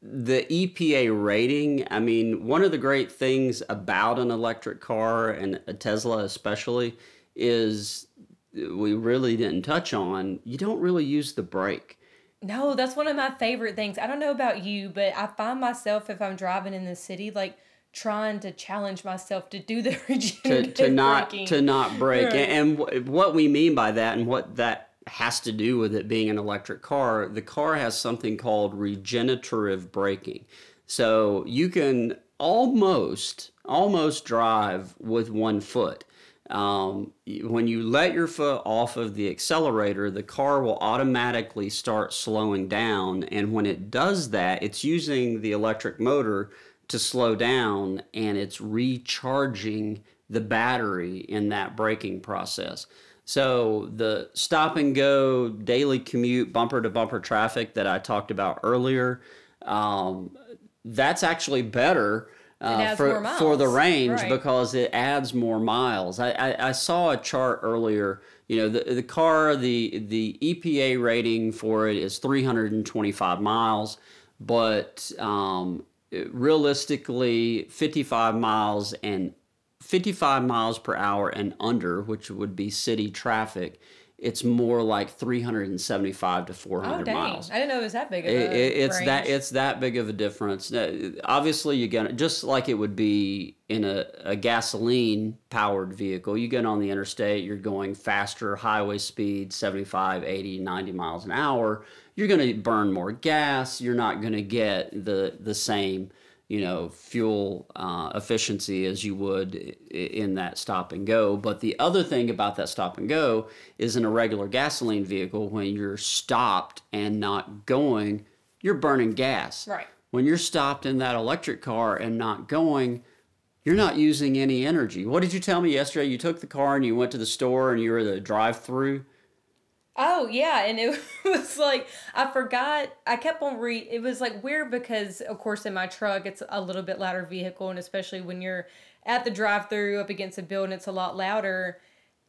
the EPA rating. I mean, one of the great things about an electric car and a Tesla especially is we really didn't touch on, you don't really use the brake. No, that's one of my favorite things. I don't know about you, but I find myself if I'm driving in the city, like trying to challenge myself to do the regenerative to not braking. to not break. Right. and, and what we mean by that and what that has to do with it being an electric car the car has something called regenerative braking so you can almost almost drive with one foot um, when you let your foot off of the accelerator, the car will automatically start slowing down. And when it does that, it's using the electric motor to slow down and it's recharging the battery in that braking process. So the stop and go daily commute bumper to bumper traffic that I talked about earlier, um, that's actually better uh, for for the range Right. because it adds more miles. I, I, I saw a chart earlier. You know, the the car the the EPA rating for it is 325 miles, but um, realistically, 55 miles and 55 miles per hour and under, which would be city traffic, it's more like 375 to 400 Oh miles. I didn't know it was that big of a it- it's that it's that big of a difference. Uh, Obviously, you get just like it would be in a, a gasoline powered vehicle. You get on the interstate, you're going faster, highway speed 75, 80, 90 miles an hour. You're going to burn more gas. You're not going to get the the same you know fuel uh, efficiency as you would in that stop and go. But the other thing about that stop and go is in a regular gasoline vehicle, when you're stopped and not going, you're burning gas. Right. When you're stopped in that electric car and not going, you're not using any energy. What did you tell me yesterday? You took the car and you went to the store and you were the drive-through. Oh yeah, and it was like I forgot. I kept on re. It was like weird because, of course, in my truck it's a little bit louder vehicle, and especially when you're at the drive-through up against a building, it's a lot louder.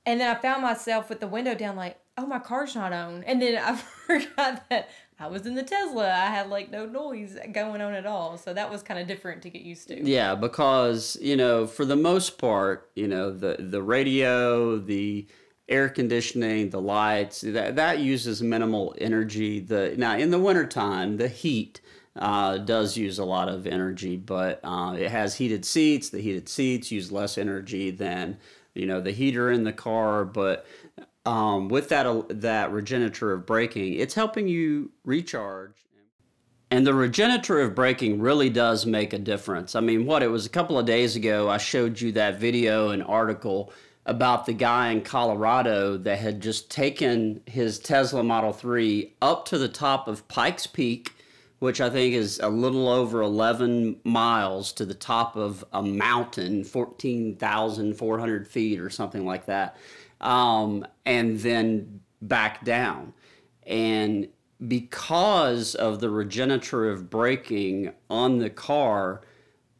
And then I found myself with the window down, like, oh, my car's not on. And then I forgot that I was in the Tesla. I had like no noise going on at all. So that was kind of different to get used to. Yeah, because you know, for the most part, you know, the the radio, the air conditioning, the lights, that, that uses minimal energy. The now in the wintertime, the heat uh, does use a lot of energy, but uh, it has heated seats. The heated seats use less energy than you know the heater in the car, but um, with that uh, that regenerative braking, it's helping you recharge. And the regenerative braking really does make a difference. I mean, what it was a couple of days ago, I showed you that video and article about the guy in Colorado that had just taken his Tesla Model 3 up to the top of Pikes Peak, which I think is a little over 11 miles to the top of a mountain, 14,400 feet or something like that, um, and then back down. And because of the regenerative braking on the car,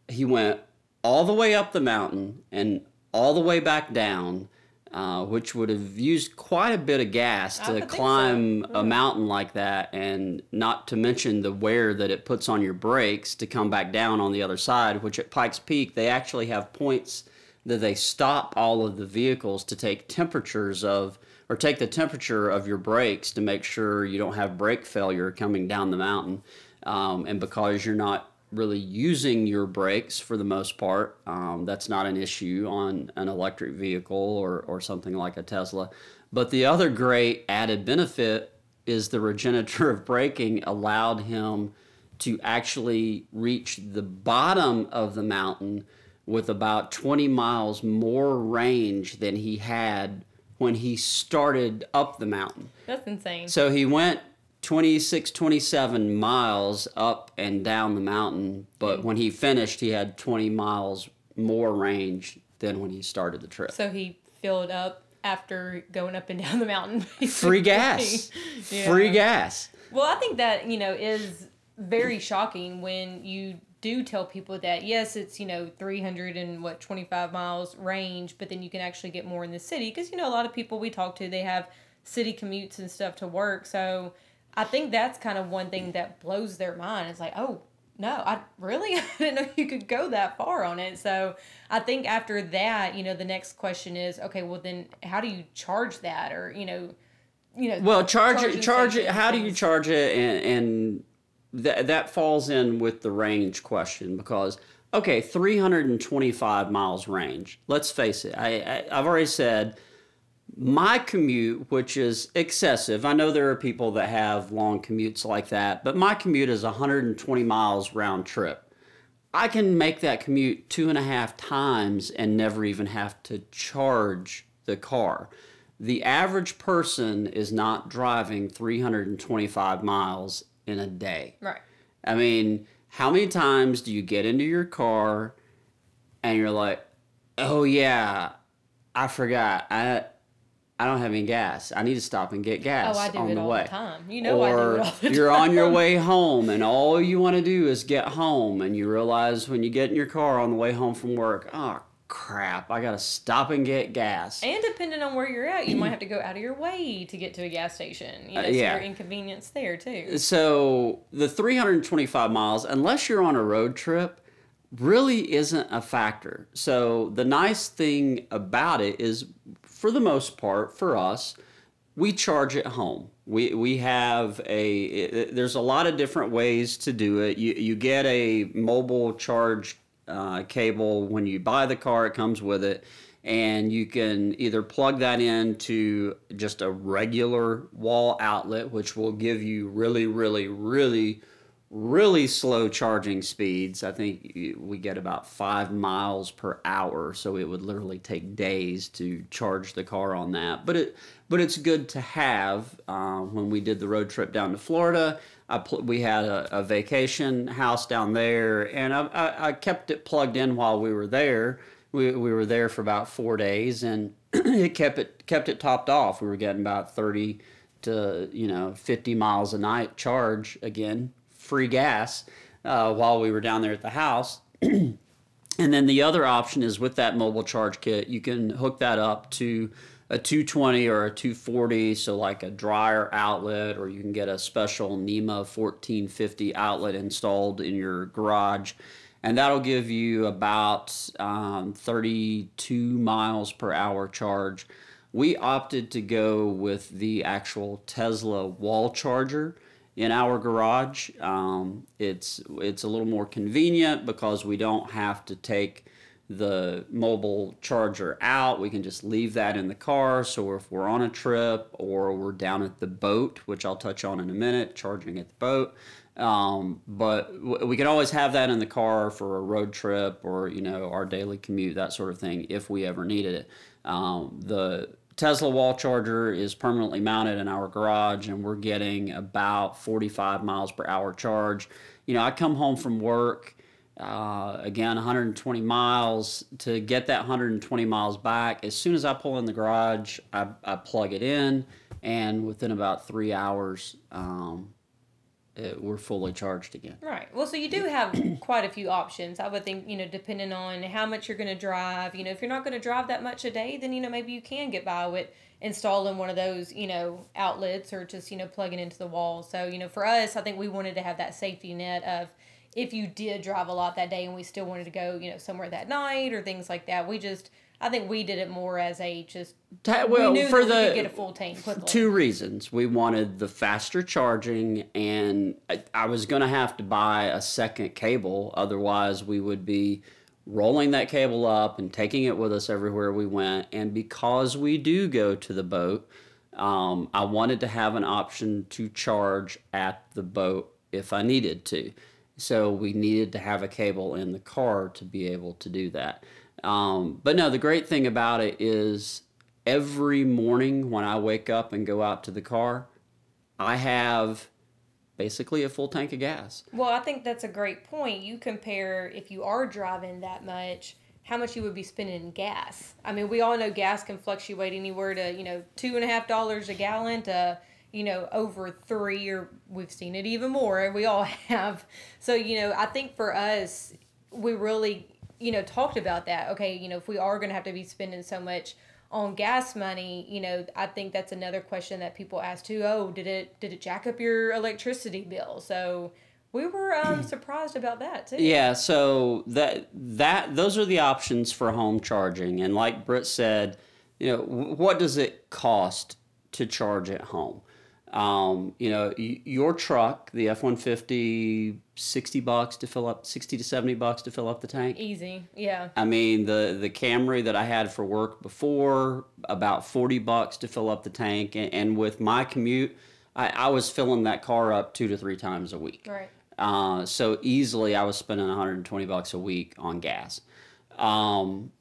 he went all the way up the mountain and all the way back down, uh, which would have used quite a bit of gas to climb so. a mountain like that, and not to mention the wear that it puts on your brakes to come back down on the other side, which at Pikes Peak, they actually have points that they stop all of the vehicles to take temperatures of or take the temperature of your brakes to make sure you don't have brake failure coming down the mountain. Um, and because you're not really using your brakes for the most part. Um, that's not an issue on an electric vehicle or, or something like a Tesla. But the other great added benefit is the regenerative braking allowed him to actually reach the bottom of the mountain with about 20 miles more range than he had when he started up the mountain. That's insane. So he went 26, 27 miles up and down the mountain, but when he finished, he had 20 miles more range than when he started the trip. So he filled up after going up and down the mountain. Free gas. yeah. Free gas. Well, I think that, you know, is very shocking when you do tell people that yes it's you know 300 and what 25 miles range but then you can actually get more in the city because you know a lot of people we talk to they have city commutes and stuff to work so I think that's kind of one thing that blows their mind. It's like, oh, no, I really I didn't know you could go that far on it. So I think after that, you know, the next question is, okay, well then how do you charge that or, you know, you know, well, charge it, charge it. How do you charge it? And, and that, that falls in with the range question because, okay, 325 miles range. Let's face it. I, I I've already said my commute, which is excessive, I know there are people that have long commutes like that, but my commute is 120 miles round trip. I can make that commute two and a half times and never even have to charge the car. The average person is not driving 325 miles in a day. Right. I mean, how many times do you get into your car and you're like, oh yeah, I forgot. I I don't have any gas. I need to stop and get gas oh, I do on it the all way. The time. You know or I do it all the you're on your way home and all you want to do is get home and you realize when you get in your car on the way home from work, oh crap, I got to stop and get gas. And depending on where you're at, you might have to go out of your way to get to a gas station. You know, uh, yeah. so you're inconvenienced there too. So the 325 miles, unless you're on a road trip, really isn't a factor. So the nice thing about it is for the most part, for us, we charge at home. We, we have a, there's a lot of different ways to do it. You, you get a mobile charge uh, cable when you buy the car, it comes with it. And you can either plug that into just a regular wall outlet, which will give you really, really, really really slow charging speeds. I think we get about five miles per hour, so it would literally take days to charge the car on that. But it, but it's good to have. Uh, when we did the road trip down to Florida, pl- we had a, a, vacation house down there, and I, I, I, kept it plugged in while we were there. We, we were there for about four days, and it kept it kept it topped off. We were getting about thirty to you know 50 miles a night charge again free gas uh, while we were down there at the house. and then the other option is with that mobile charge kit, you can hook that up to a 220 or a 240, so like a dryer outlet, or you can get a special NEMA 1450 outlet installed in your garage. And that'll give you about um, 32 miles per hour charge. We opted to go with the actual Tesla wall charger in our garage. Um, it's it's a little more convenient because we don't have to take the mobile charger out. We can just leave that in the car. So if we're on a trip or we're down at the boat, which I'll touch on in a minute, charging at the boat. Um, but we can always have that in the car for a road trip or you know our daily commute, that sort of thing, if we ever needed it. Um, the Tesla wall charger is permanently mounted in our garage, and we're getting about 45 miles per hour charge. You know, I come home from work, uh, again, 120 miles. To get that 120 miles back, as soon as I pull in the garage, I, I plug it in, and within about three hours, um, it, we're fully charged again. Right. Well, so you do have quite a few options. I would think, you know, depending on how much you're going to drive. You know, if you're not going to drive that much a day, then, you know, maybe you can get by with installing one of those, you know, outlets or just, you know, plugging into the wall. So, you know, for us, I think we wanted to have that safety net of if you did drive a lot that day and we still wanted to go, you know, somewhere that night or things like that. We just, I think we did it more as a just. Well, we for the get a full tank quickly. Two reasons: we wanted the faster charging, and I, I was going to have to buy a second cable. Otherwise, we would be rolling that cable up and taking it with us everywhere we went. And because we do go to the boat, um, I wanted to have an option to charge at the boat if I needed to. So we needed to have a cable in the car to be able to do that. Um, but no, the great thing about it is every morning when I wake up and go out to the car, I have basically a full tank of gas. Well, I think that's a great point. You compare if you are driving that much, how much you would be spending in gas. I mean, we all know gas can fluctuate anywhere to, you know, two and a half dollars a gallon to, you know, over three, or we've seen it even more. And we all have. So, you know, I think for us, we really you know, talked about that. Okay, you know, if we are going to have to be spending so much on gas money, you know, I think that's another question that people ask too. Oh, did it did it jack up your electricity bill? So we were um, surprised about that too. Yeah, so that that those are the options for home charging, and like Britt said, you know, what does it cost to charge at home? Um, you know, your truck, the F 150, 60 bucks to fill up, 60 to 70 bucks to fill up the tank. Easy, yeah. I mean, the, the Camry that I had for work before, about 40 bucks to fill up the tank. And, and with my commute, I, I was filling that car up two to three times a week. Right. Uh, so easily I was spending 120 bucks a week on gas. Um,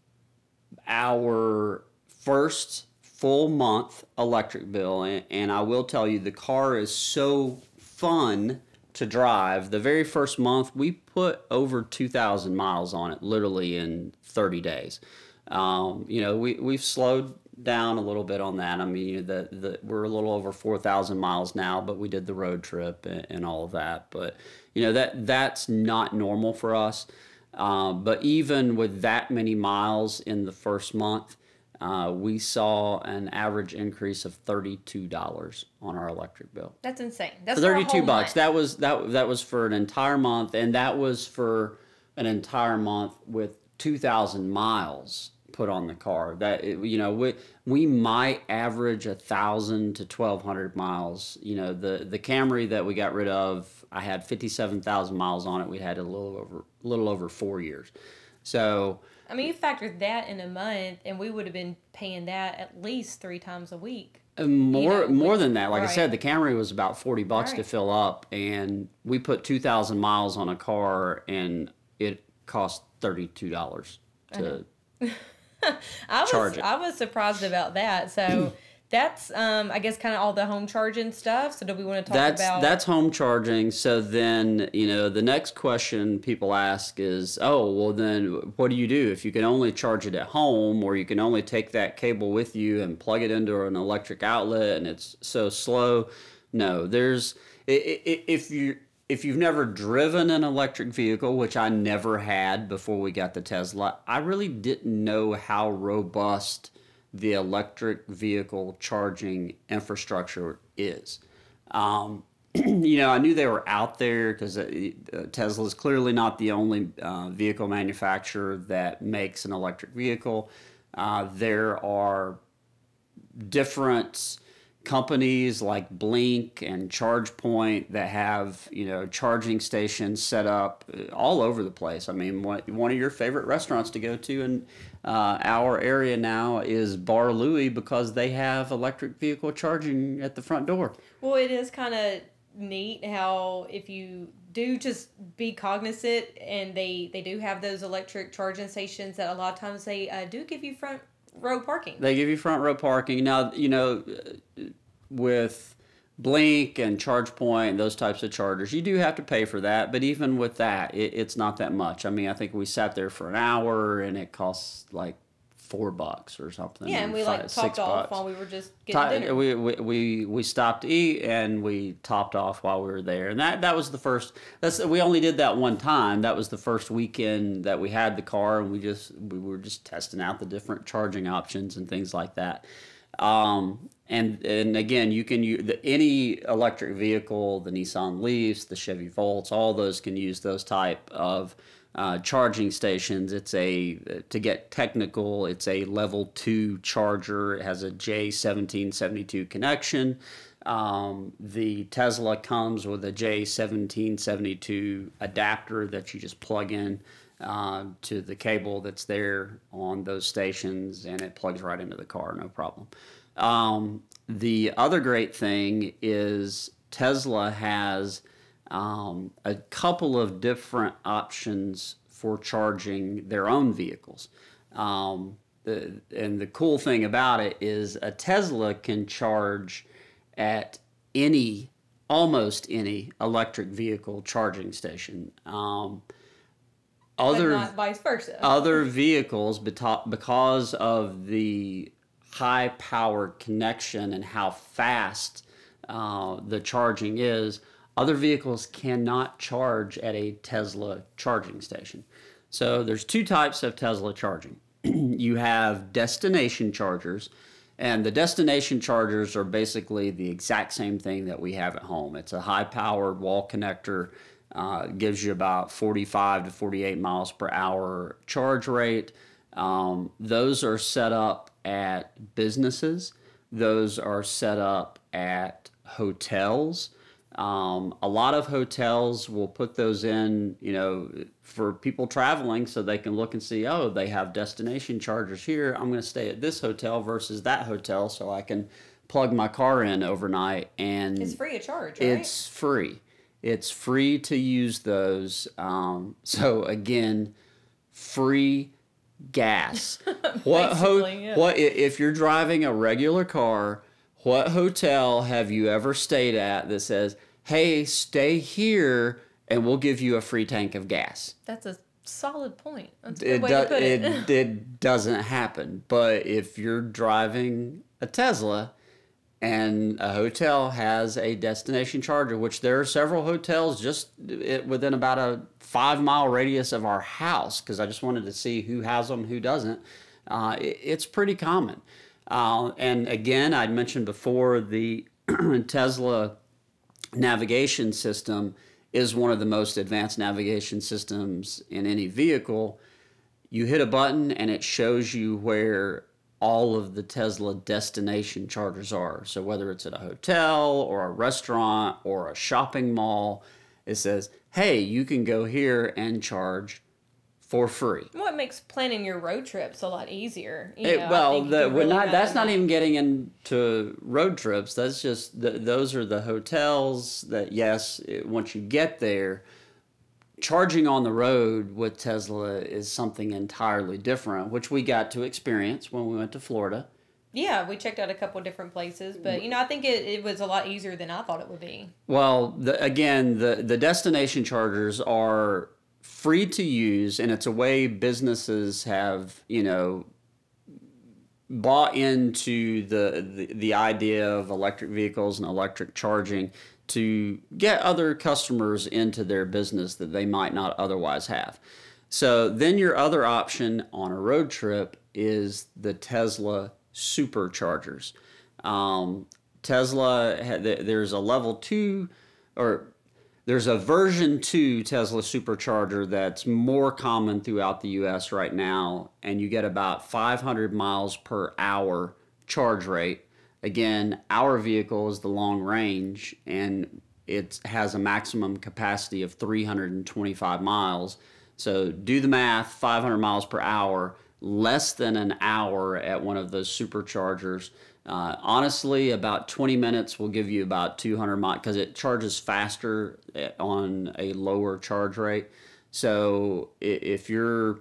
our first full month electric bill. And, and I will tell you, the car is so fun to drive. The very first month, we put over 2,000 miles on it, literally in 30 days. Um, you know, we, we've slowed down a little bit on that. I mean, the, the, we're a little over 4,000 miles now, but we did the road trip and, and, all of that. But, you know, that that's not normal for us. Uh, but even with that many miles in the first month, uh, we saw an average increase of thirty-two dollars on our electric bill. That's insane. That's thirty-two bucks. Month. That was that that was for an entire month, and that was for an entire month with two thousand miles put on the car. That you know we we might average a thousand to twelve hundred miles. You know the the Camry that we got rid of, I had fifty-seven thousand miles on it. We had a little over a little over four years. So I mean, you factor that in a month, and we would have been paying that at least three times a week. Uh, more know, more which- than that. Like I said, the Camry was about forty bucks to fill up, and we put two thousand miles on a car, and it cost thirty two dollars to. I was charge it. I was surprised about that. So that's um I guess kind of all the home charging stuff. So do we want to talk That's about that's home charging. So then you know the next question people ask is, oh well, then what do you do if you can only charge it at home, or you can only take that cable with you and plug it into an electric outlet, and it's so slow? No, there's if you if you've never driven an electric vehicle, which I never had before we got the Tesla, I really didn't know how robust the electric vehicle charging infrastructure is. Um, you know, I knew they were out there because uh, Tesla is clearly not the only uh, vehicle manufacturer that makes an electric vehicle. Uh, there are different companies like Blink and ChargePoint that have you know charging stations set up uh, all over the place. I mean, one, one of your favorite restaurants to go to in uh, our area now is Bar Louie because they have electric vehicle charging at the front door. Well, it is kind of neat how if you do just be cognizant and they they do have those electric charging stations that a lot of times they uh, do give you front row parking. They give you front row parking. Now, you know, uh, with Blink and ChargePoint, those types of chargers, you do have to pay for that. But even with that, it, it's not that much. I mean, I think we sat there for an hour and it costs like four bucks or something. yeah, and we five- like six topped off bucks. while we were just getting Ti- dinner. we, we, we, we stopped to eat and we topped off while we were there and that, that was the first that's we only did that one time that was the first weekend that we had the car and we just we were just testing out the different charging options and things like that um, and and again you can use the, any electric vehicle the nissan leafs the chevy volts all those can use those type of uh, charging stations. It's a to get technical. It's a level two charger. It has a J1772 connection. Um, the Tesla comes with a J1772 adapter that you just plug in uh, to the cable that's there on those stations, and it plugs right into the car, no problem. Um, the other great thing is Tesla has um, a couple of different options for charging their own vehicles. Um, the, and the cool thing about it is a Tesla can charge at any, almost any electric vehicle charging station. Um, other not vice versa. other vehicles beto- because of the high powered connection and how fast uh, the charging is other vehicles cannot charge at a tesla charging station. So there's two types of tesla charging. You have destination chargers and the destination chargers are basically the exact same thing that we have at home. It's a high powered wall connector uh, gives you about 45 to 48 miles per hour charge rate. Um, those are set up at businesses, those are set up at hotels. Um, a lot of hotels will put those in, you know, for people traveling so they can look and see, oh, they have destination chargers here. I'm going to stay at this hotel versus that hotel so I can plug my car in overnight and it's free of charge, right? it's free. It's free to use those. Um, so again, free gas. what ho- yeah. what if you're driving a regular car? What hotel have you ever stayed at that says, "Hey, stay here and we'll give you a free tank of gas"? That's a solid point. That's a It, way do- to put it. it, it doesn't happen. But if you're driving a Tesla and a hotel has a destination charger, which there are several hotels just within about a five mile radius of our house, because I just wanted to see who has them, who doesn't. Uh, it, it's pretty common. Uh, and again, I'd mentioned before the Tesla navigation system is one of the most advanced navigation systems in any vehicle. You hit a button and it shows you where all of the Tesla destination chargers are. So whether it's at a hotel or a restaurant or a shopping mall, it says, "Hey, you can go here and charge for free. Well, it makes planning your road trips a lot easier. You It- know, well, the, really not, that's not even getting into road trips. That's just the, those are the hotels that yes, it, once you get there, charging on the road with Tesla is something entirely different, which we got to experience when we went to Florida. Yeah, we checked out a couple different places, but you know, I think it, it was a lot easier than I thought it would be. Well, the, again, the the destination chargers are free to use, and it's a way businesses have you know bought into the, the the idea of electric vehicles and electric charging to get other customers into their business that they might not otherwise have. So then your other option on a road trip is the Tesla superchargers. Um, Tesla, there's a level two, or there's a version two Tesla supercharger that's more common throughout the US right now, and you get about 500 miles per hour charge rate. Again, our vehicle is the long range and it has a maximum capacity of 325 miles. So do the math 500 miles per hour, less than an hour at one of those superchargers. Uh, honestly, about 20 minutes will give you about 200 miles because it charges faster on a lower charge rate. So if you're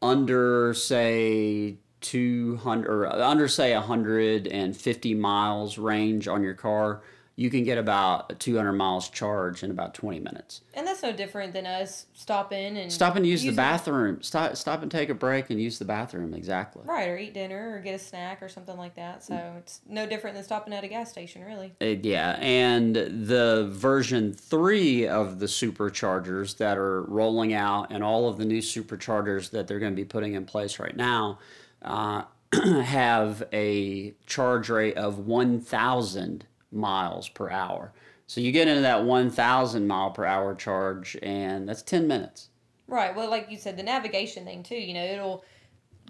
under say 200 or under say 150 miles range on your car you can get about 200 miles charge in about 20 minutes And that's no different than us stopping and stop and use the bathroom stop stop and take a break and use the bathroom exactly Right, or eat dinner or get a snack or something like that. So it's no different than stopping at a gas station, really. Uh, yeah, and the version three of the superchargers that are rolling out, and all of the new superchargers that they're going to be putting in place right now, uh, have a charge rate of 1,000 miles per hour. So you get into that 1,000 mile per hour charge, and that's 10 minutes. Right. Well, like you said, the navigation thing too. You know, it'll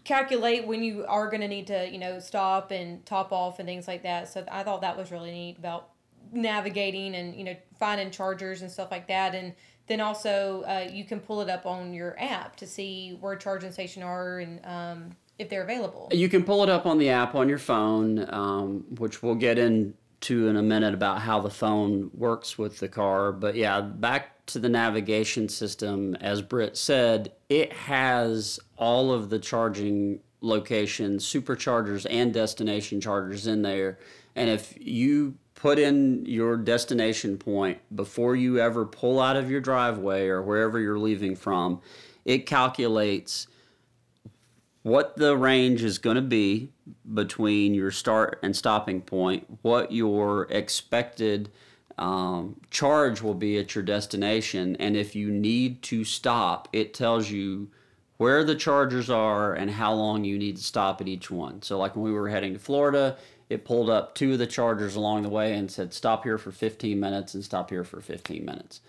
calculate when you are going to need to, you know, stop and top off and things like that. So I thought that was really neat about navigating and you know finding chargers and stuff like that. And then also uh, you can pull it up on your app to see where charging station are and um, if they're available. You can pull it up on the app on your phone, um, which we'll get into in a minute about how the phone works with the car. But yeah, back to the navigation system, as Britt said, it has all of the charging locations, superchargers, and destination chargers in there. And if you put in your destination point before you ever pull out of your driveway or wherever you're leaving from, it calculates what the range is going to be between your start and stopping point, what your expected um, charge will be at your destination, and if you need to stop, it tells you where the chargers are and how long you need to stop at each one. So, like when we were heading to Florida, it pulled up two of the chargers along the way and said, stop here for 15 minutes and stop here for 15 minutes.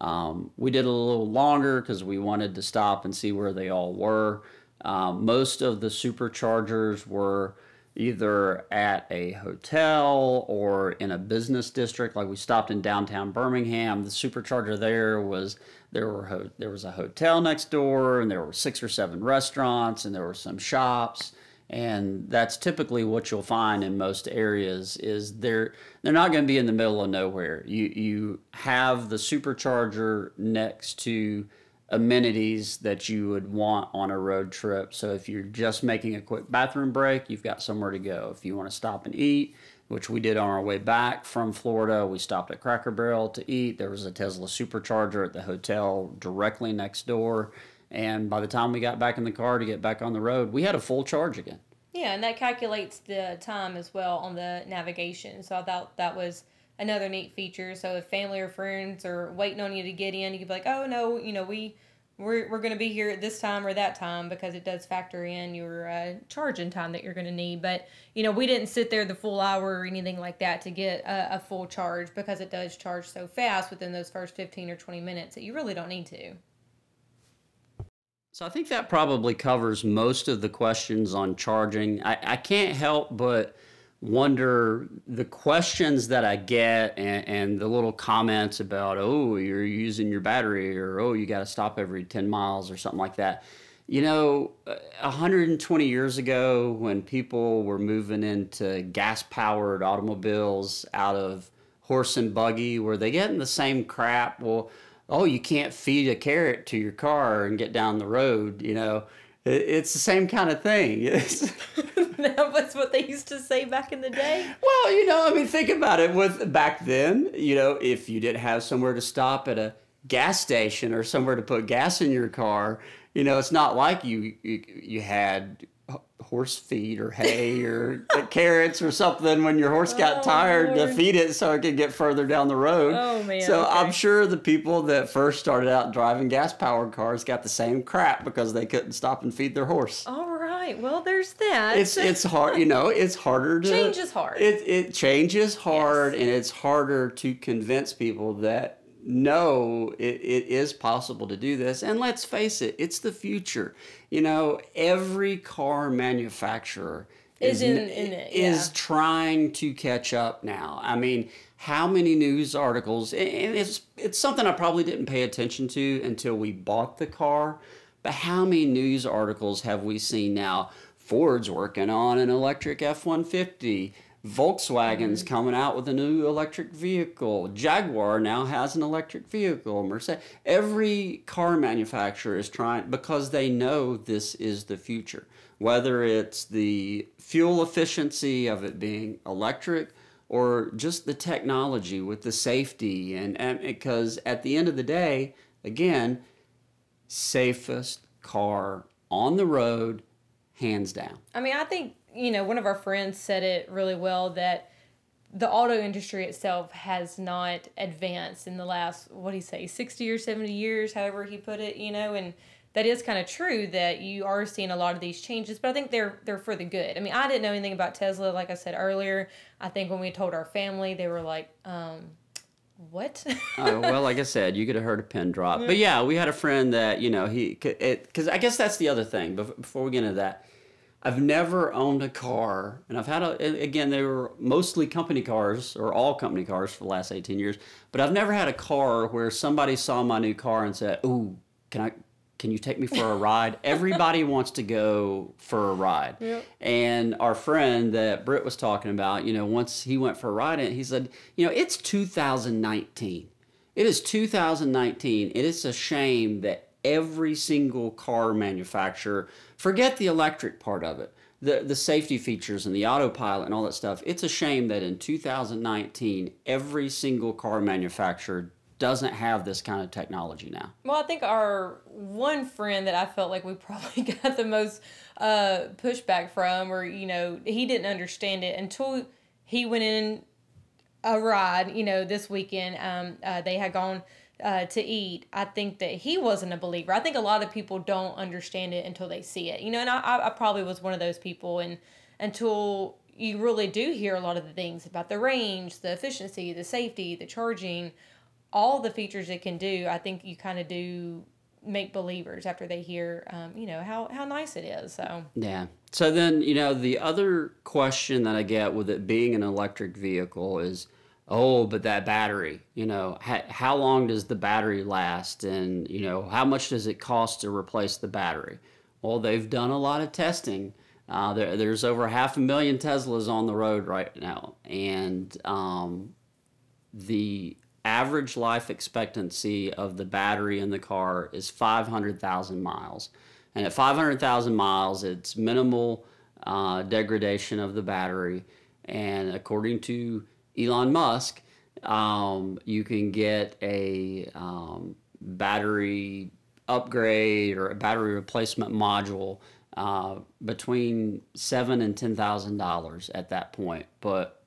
Um, we did a little longer because we wanted to stop and see where they all were. Um, most of the superchargers were either at a hotel or in a business district. Like we stopped in downtown Birmingham. The supercharger there was there were ho- there was a hotel next door, and there were six or seven restaurants, and there were some shops. And that's typically what you'll find in most areas is they're they're not going to be in the middle of nowhere. You you have the supercharger next to amenities that you would want on a road trip. So if you're just making a quick bathroom break, you've got somewhere to go. If you want to stop and eat, which we did on our way back from Florida, we stopped at Cracker Barrel to eat. There was a Tesla supercharger at the hotel directly next door. And by the time we got back in the car to get back on the road, we had a full charge again. Yeah, and that calculates the time as well on the navigation. So I thought that was another neat feature. So if family or friends are waiting on you to get in, you could be like, "Oh no, you know we we're we're going to be here at this time or that time because it does factor in your uh, charging time that you're going to need." But you know we didn't sit there the full hour or anything like that to get a, a full charge because it does charge so fast within those first fifteen or twenty minutes that you really don't need to. So I think that probably covers most of the questions on charging. I, I can't help but wonder the questions that I get and, and the little comments about, oh, you're using your battery or oh, you got to stop every 10 miles or something like that. You know, 120 years ago, when people were moving into gas powered automobiles out of horse and buggy, were they getting the same crap? Well, oh, you can't feed a carrot to your car and get down the road, you know it's the same kind of thing. that was what they used to say back in the day. Well, you know, I mean, think about it. With back then, you know, if you didn't have somewhere to stop at a gas station or somewhere to put gas in your car, you know, it's not like you you, you had horse feed or hay or carrots or something when your horse got oh, tired Lord. to feed it so it could get further down the road. Oh man. So okay. I'm sure the people that first started out driving gas powered cars got the same crap because they couldn't stop and feed their horse. All right. Well, there's that. It's it's hard, you know, it's harder to Change is hard. It it changes hard yes. and it's harder to convince people that no, it, it is possible to do this. And let's face it, it's the future. You know, every car manufacturer is, is in, in it, yeah. is trying to catch up now. I mean, how many news articles and it's it's something I probably didn't pay attention to until we bought the car, but how many news articles have we seen now? Ford's working on an electric F-150. Volkswagen's coming out with a new electric vehicle. Jaguar now has an electric vehicle. Mercedes, every car manufacturer is trying because they know this is the future. Whether it's the fuel efficiency of it being electric or just the technology with the safety and, and because at the end of the day, again, safest car on the road hands down. I mean, I think you know, one of our friends said it really well that the auto industry itself has not advanced in the last what do you say 60 or 70 years however he put it you know and that is kind of true that you are seeing a lot of these changes but i think they're they're for the good i mean i didn't know anything about tesla like i said earlier i think when we told our family they were like um, what? uh, well, like I said, you could have heard a pin drop. But yeah, we had a friend that, you know, he, because I guess that's the other thing, before we get into that I've never owned a car, and I've had a, again, they were mostly company cars or all company cars for the last 18 years, but I've never had a car where somebody saw my new car and said, Ooh, can I, can you take me for a ride? Everybody wants to go for a ride. Yep. And our friend that Britt was talking about, you know, once he went for a ride, and he said, you know, it's 2019. It is 2019. It is a shame that every single car manufacturer, forget the electric part of it, the, the safety features and the autopilot and all that stuff. It's a shame that in 2019, every single car manufacturer doesn't have this kind of technology now. Well, I think our one friend that I felt like we probably got the most uh, pushback from, or, you know, he didn't understand it until he went in a ride, you know, this weekend. Um, uh, they had gone uh, to eat, I think that he wasn't a believer. I think a lot of people don't understand it until they see it, you know. And I, I probably was one of those people, and until you really do hear a lot of the things about the range, the efficiency, the safety, the charging, all the features it can do, I think you kind of do make believers after they hear, um, you know, how, how nice it is. So, yeah. So then, you know, the other question that I get with it being an electric vehicle is, oh but that battery you know how, long does the battery last? And you know how much does it cost to replace the battery? Well they've done a lot of testing. Uh, there, there's over half a million teslas on the road right now. And um, the average life expectancy of the battery in the car is 500000 miles. And at 500000 miles it's minimal uh, degradation of the battery. And according to Elon Musk, um, you can get a um, battery upgrade or a battery replacement module uh, between seven and ten thousand dollars at that point. But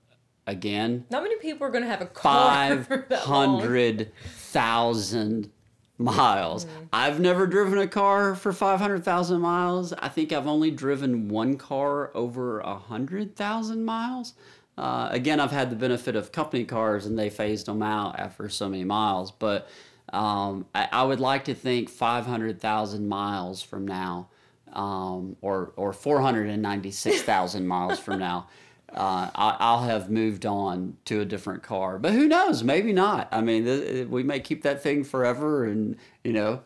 again, not many people are going to have a car. Five hundred thousand miles. Mm-hmm. I've never driven a car for 500,000 miles. I think I've only driven one car over 100,000 miles. Uh, again, I've had the benefit of company cars and they phased them out after so many miles, but um, I, I, would like to think 500,000 miles from now, um, or, or 496,000 miles from now, uh, I, I'll have moved on to a different car. But who knows? Maybe not. I mean, th- we may keep that thing forever, and you know,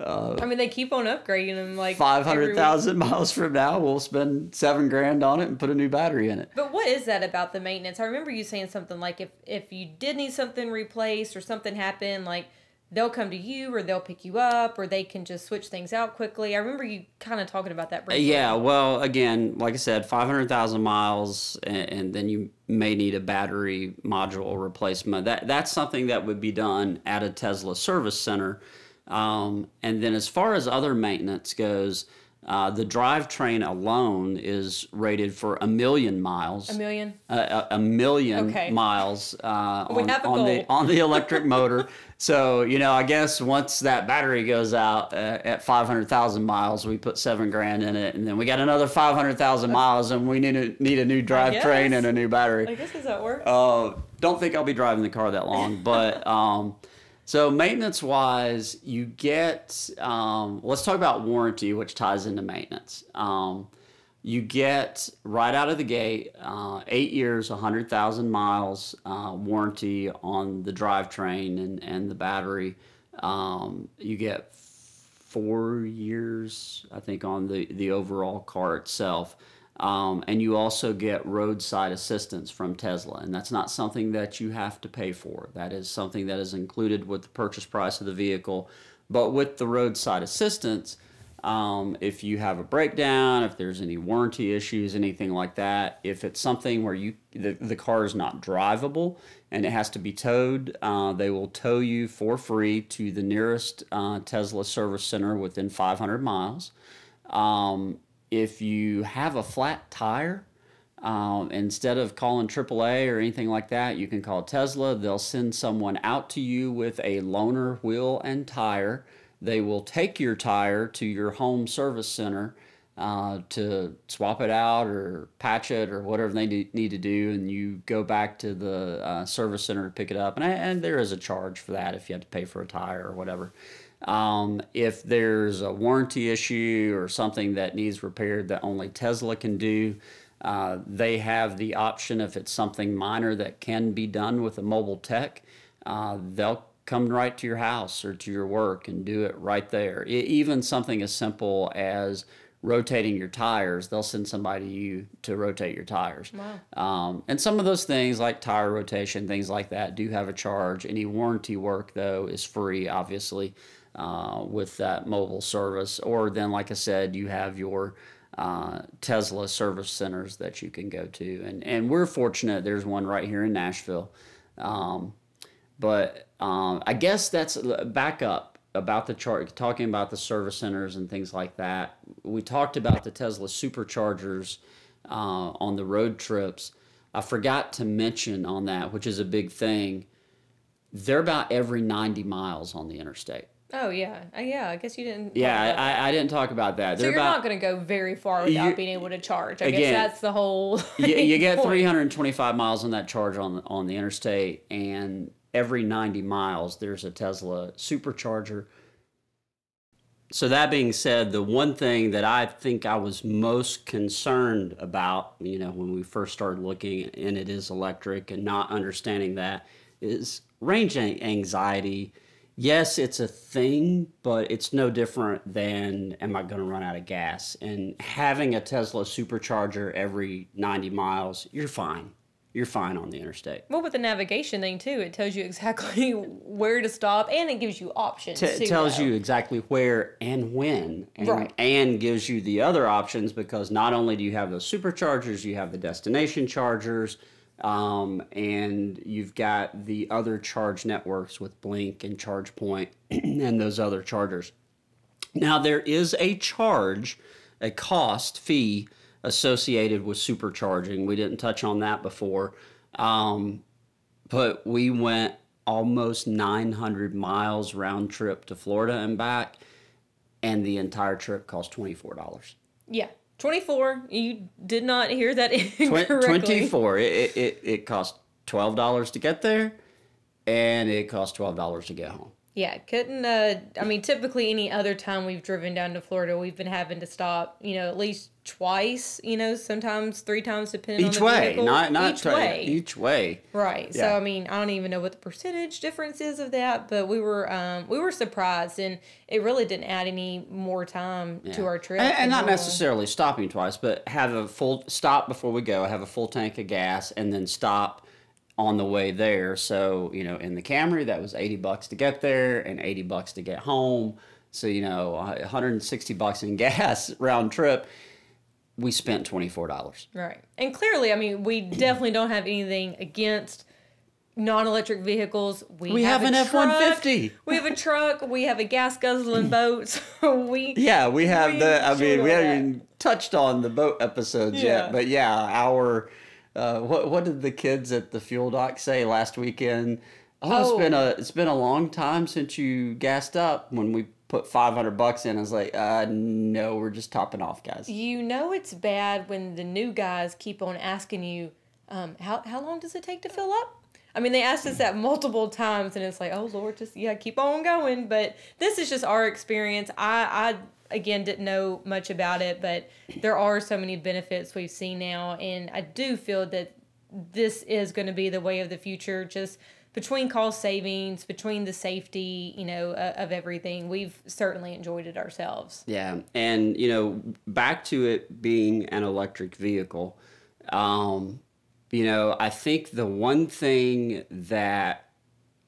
Uh, I mean, they keep on upgrading them like five hundred thousand miles from now, we'll spend seven grand on it and put a new battery in it. But what is that about the maintenance? I remember you saying something like if if you did need something replaced or something happened, like they'll come to you or they'll pick you up or they can just switch things out quickly. I remember you kind of talking about that briefly. Uh, yeah, well, again, like I said, 500,000 miles, and, and then you may need a battery module replacement. That That's something that would be done at a Tesla service center. Um, and then as far as other maintenance goes, uh, the drivetrain alone is rated for a million miles. A million. a, a, a million Okay. miles uh, on, on the on the electric motor. So you know, I guess once that battery goes out uh, at five hundred thousand miles, we put seven grand in it, and then we got another five hundred thousand miles, and we need a need a new drivetrain and a new battery. I guess how it works. Uh, don't think I'll be driving the car that long, but um, so maintenance wise, you get. Um, let's talk about warranty, which ties into maintenance. Um, you get right out of the gate uh, eight years, hundred thousand miles uh, warranty on the drivetrain and and the battery. Um, you get four years, I think, on the, the overall car itself. Um, and you also get roadside assistance from Tesla. And that's not something that you have to pay for. That is something that is included with the purchase price of the vehicle. But with the roadside assistance, um, if you have a breakdown, if there's any warranty issues, anything like that, if it's something where you the, the car is not drivable and it has to be towed, uh, they will tow you for free to the nearest uh, Tesla service center within 500 miles. Um, if you have a flat tire, um, instead of calling AAA or anything like that, you can call Tesla. They'll send someone out to you with a loaner wheel and tire. They will take your tire to your home service center uh, to swap it out or patch it or whatever they need to do, and you go back to the uh, service center to pick it up. And, and there is a charge for that if you have to pay for a tire or whatever. Um, if there's a warranty issue or something that needs repaired that only Tesla can do, uh, they have the option if it's something minor that can be done with a mobile tech, uh, they'll come right to your house or to your work and do it right there. E- even something as simple as rotating your tires, they'll send somebody to you to rotate your tires. Wow. Um, and some of those things like tire rotation, things like that, do have a charge. Any warranty work, though, is free, obviously, uh, with that mobile service. Or then, like I said, you have your uh, Tesla service centers that you can go to. And, and we're fortunate, there's one right here in Nashville. Um, but um, I guess that's back up about the chart, talking about the service centers and things like that. We talked about the Tesla superchargers uh, on the road trips. I forgot to mention on that, which is a big thing. They're about every 90 miles on the interstate. Oh yeah, uh, yeah. I guess you didn't. Yeah. I, I didn't talk about that. so They're you're about, not going to go very far without being able to charge. I Again, guess that's the whole. you, you get 325 miles on that charge on on the interstate, and every 90 miles there's a Tesla supercharger. So that being said, the one thing that I think I was most concerned about, you know, when we first started looking and it is electric and not understanding that is range anxiety. Yes, it's a thing, but it's no different than am I going to run out of gas? And having a Tesla supercharger every 90 miles, you're fine. You're fine on the interstate. Well, with the navigation thing too, it tells you exactly where to stop, and it gives you options. T- too, tells you exactly where and when, and, Right. and gives you the other options because not only do you have those superchargers, you have the destination chargers, um, and you've got the other charge networks with Blink and ChargePoint and those other chargers. Now there is a charge, a cost fee associated with supercharging. We didn't touch on that before, um, but we went almost 900 miles round trip to Florida and back, and the entire trip cost twenty four dollars. Yeah, twenty four. You did not hear that incorrectly. 24 it, it, it, it cost $12 to get there and it cost $12 to get home Yeah, couldn't. Uh, I mean, typically any other time we've driven down to Florida, we've been having to stop. You know, at least twice. You know, sometimes three times, depending Each on the way, vehicle. not not each way. Each way. Right. So I mean, I don't even know what the percentage difference is of that, but we were um, we were surprised, and it really didn't add any more time to our trip. and, and not necessarily stopping twice, but have a full stop before we go. Have a full tank of gas, and then stop on the way there. So you know, in the Camry, that was eighty bucks to get there and eighty bucks to get home. So you know, one hundred and sixty bucks in gas round trip. We spent twenty four dollars. Right. And clearly, I mean, we definitely don't have anything against non-electric vehicles. We, We have a an F-150. We have a truck. We have a gas guzzling boat. So we Yeah, we have the. I mean, we haven't even touched on the boat episodes Yeah. yet, but yeah, our. Uh, what what did the kids at the fuel dock say last weekend? Oh, Oh. it's been a it's been a long time since you gassed up. When we put five hundred bucks in, I was like, uh, no, we're just topping off, guys. you know it's bad when the new guys keep on asking you, um, how how long does it take to fill up? I mean, they asked us that multiple times, and it's like, oh Lord, just yeah, keep on going. But this is just our experience. I I again didn't know much about it, but there are so many benefits we've seen now, and I do feel that this is going to be the way of the future. Just between cost savings, between the safety, you know, uh, of everything, we've certainly enjoyed it ourselves. Yeah, and you know, back to it being an electric vehicle, um, you know, I think the one thing that,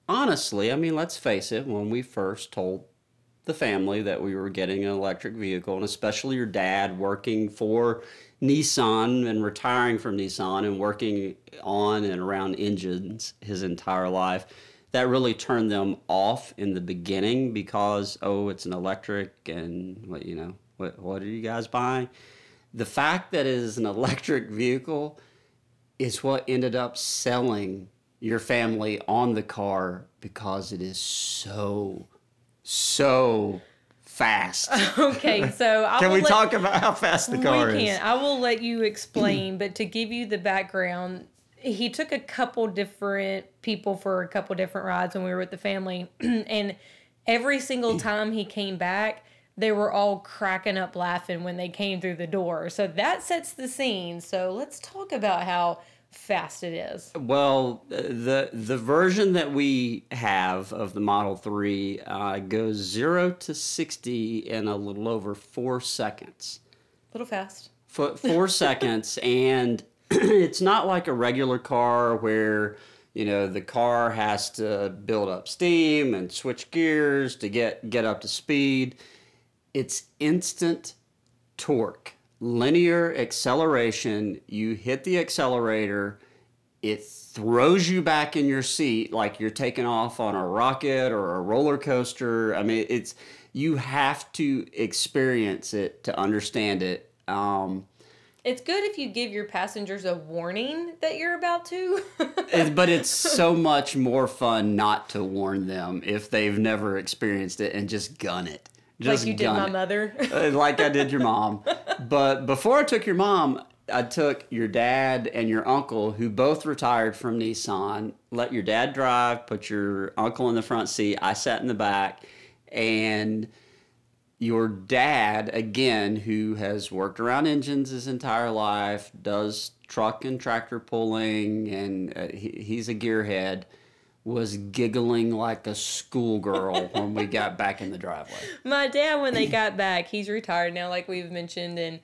honestly, I mean, let's face it, when we first told the family that we were getting an electric vehicle, and especially your dad working for Nissan and retiring from Nissan and working on and around engines his entire life, that really turned them off in the beginning because oh, it's an electric and what you know what what are you guys buying? The fact that it is an electric vehicle is what ended up selling your family on the car because it is so so fast. Okay, so I Can will we let- talk about how fast the car we is? can. I will let you explain, but to give you the background, he took a couple different people for a couple different rides when we were with the family, and every single hmm. time he came back, they were all cracking up laughing when they came through the door. So that sets the scene. So let's talk about how fast it is. Well, the the version that we have of the Model 3 uh, goes 0 to 60 in a little over 4 seconds. A little fast. Fo- 4 seconds and it's not like a regular car where you know the car has to build up steam and switch gears to get get up to speed. It's instant torque, linear acceleration. You hit the accelerator, it throws you back in your seat like you're taking off on a rocket or a roller coaster. I mean, it's you have to experience it to understand it. Um, It's good if you give your passengers a warning that you're about to. but it's so much more fun not to warn them if they've never experienced it and just gun it. Like you did my it. mother. Uh, like I did your mom. But before I took your mom, I took your dad and your uncle, who both retired from Nissan. Let your dad drive, put your uncle in the front seat. I sat in the back, and your dad, again, who has worked around engines his entire life, does truck and tractor pulling, and uh, he, he's a gearhead. Was giggling like a schoolgirl when we got back in the driveway. My dad, when they got back, he's retired now, like we've mentioned, and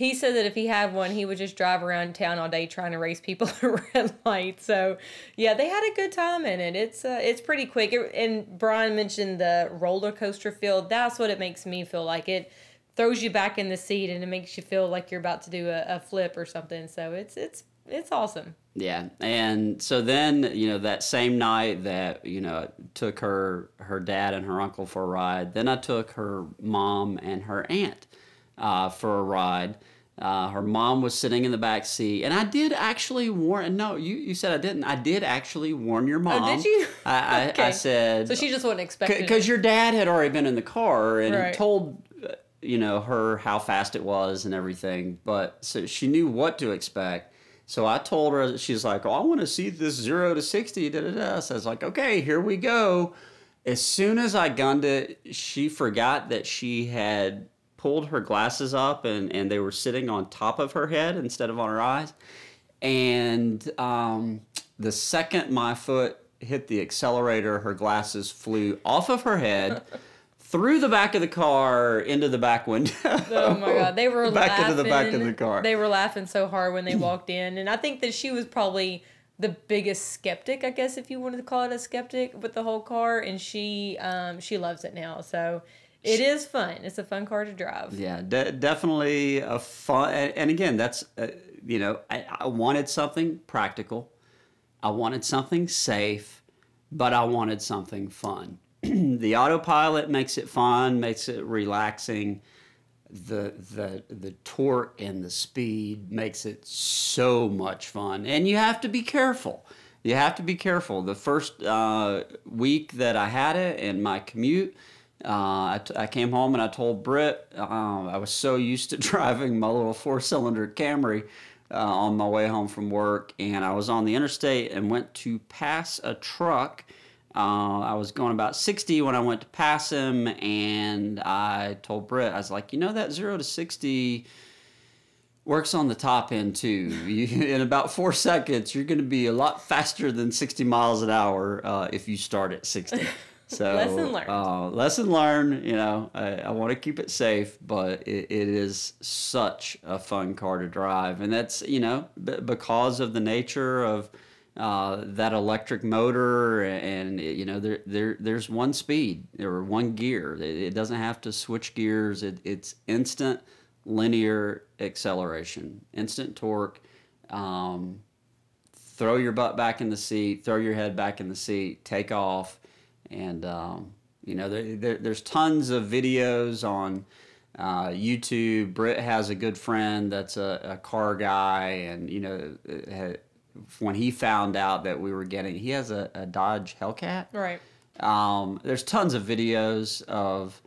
he said that if he had one, he would just drive around town all day trying to race people at red lights. So, yeah, they had a good time in it. It's uh, it's pretty quick. It, and Brian mentioned the roller coaster feel. That's what it makes me feel like. It throws you back in the seat and it makes you feel like you're about to do a, a flip or something. So it's it's it's awesome. Yeah, and so then you know that same night that you know took her her dad and her uncle for a ride. Then I took her mom and her aunt uh, for a ride. Uh, her mom was sitting in the back seat, and I did actually warn. No, you, you said I didn't. I did actually warn your mom. Oh, did you? I, I, I said So she just wasn't expecting. because your dad had already been in the car and Right. told uh, you know her how fast it was and everything but so she knew what to expect so i told her she's like oh i want to see this 0 to 60 da, da, da. so i was like okay here we go as soon as I gunned it, she forgot that she had pulled her glasses up and, and they were sitting on top of her head instead of on her eyes. And um, the second my foot hit the accelerator, her glasses flew off of her head. through the back of the car into the back window. Oh my god, they were back laughing. into the back of the car. They were laughing so hard when they walked in, and I think that she was probably the biggest skeptic, I guess, if you wanted to call it a skeptic with the whole car, and she um, she loves it now. So it is fun. It's a fun car to drive. Yeah, de- definitely a fun. And, and again, that's uh, you know, I, I wanted something practical, I wanted something safe, but I wanted something fun. the autopilot makes it fun, makes it relaxing. The the the torque and the speed makes it so much fun, and you have to be careful. You have to be careful. The first uh, week that I had it in my commute, uh, I, t- I came home and I told Britt uh, I was so used to driving my little four cylinder Camry uh, on my way home from work, and I was on the interstate and went to pass a truck. Uh, I was going about 60 when I went to pass him, and I told Britt, I was like, you know, that zero to 60 works on the top end too. You, in about four seconds, you're going to be a lot faster than 60 miles an hour uh, if you start at 60. So Lesson learned. Uh, lesson learned. You know, I, I want to keep it safe, but it, it is such a fun car to drive, and that's you know b- because of the nature of uh, that electric motor, and you know there there there's one speed or one gear. It, doesn't have to switch gears. It, it's instant linear acceleration, instant torque. Um, throw your butt back in the seat, throw your head back in the seat, take off, and um, you know there, there, there's tons of videos on uh, YouTube. Britt has a good friend that's a, a car guy, and you know ha- when he found out that we were getting, he has a, a Dodge Hellcat. Right. Um, there's tons of videos of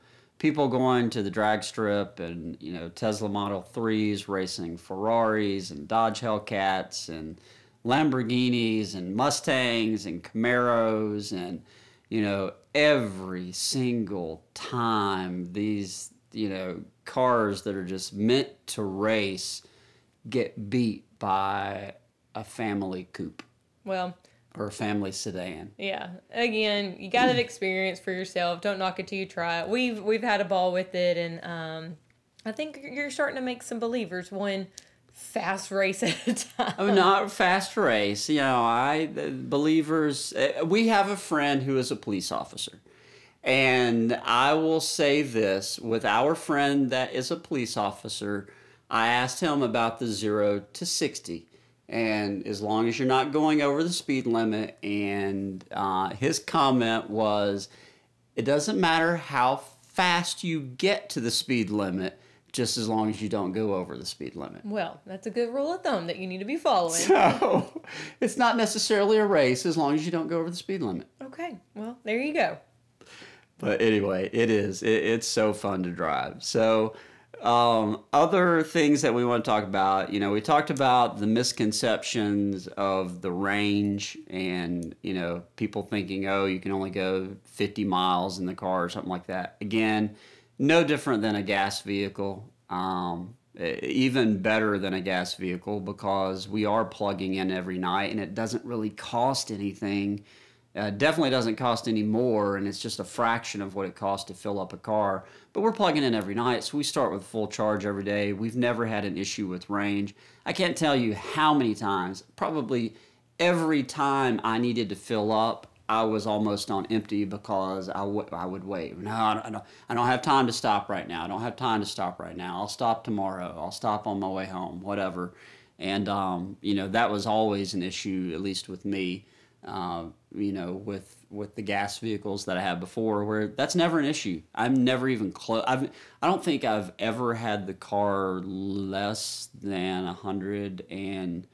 people going to the drag strip and you know Tesla Model 3s racing Ferraris and Dodge Hellcats and Lamborghinis and Mustangs and Camaros and you know every single time these you know cars that are just meant to race get beat by a family coupe Well, or a family sedan. yeah. Again, you got to experience for yourself. Don't knock it till you try it. We've we've had a ball with it, and um, I think you're starting to make some believers one fast race at a time. Oh, not fast race. You know, I the believers. uh, We have a friend who is a police officer, and I will say this: with our friend that is a police officer, I asked him about the zero to sixty, and as long as you're not going over the speed limit, and uh, his comment was, it doesn't matter how fast you get to the speed limit, just as long as you don't go over the speed limit. Well, that's a good rule of thumb that you need to be following. So it's not necessarily a race as long as you don't go over the speed limit. Okay, well, there you go. But anyway, it is. It, it's so fun to drive. So, um, other things that we want to talk about, you know, we talked about the misconceptions of the range and, you know, people thinking, oh, you can only go 50 miles in the car or something like that. Again, no different than a gas vehicle. Um, even better than a gas vehicle because we are plugging in every night and it doesn't really cost anything. Uh, definitely doesn't cost any more, and it's just a fraction of what it costs to fill up a car. But we're plugging in every night, so we start with full charge every day. We've never had an issue with range. I can't tell you how many times, probably every time I needed to fill up, I was almost on empty because I, I would wait. No, I don't, I, don't, I don't have time to stop right now. I don't have time to stop right now. I'll stop tomorrow. I'll stop on my way home, whatever. And, um, you know, that was always an issue, at least with me uh, you know, with with the gas vehicles that I had before, where that's never an issue. I'm never even close. I've I don't think I've ever had the car less than a hundred and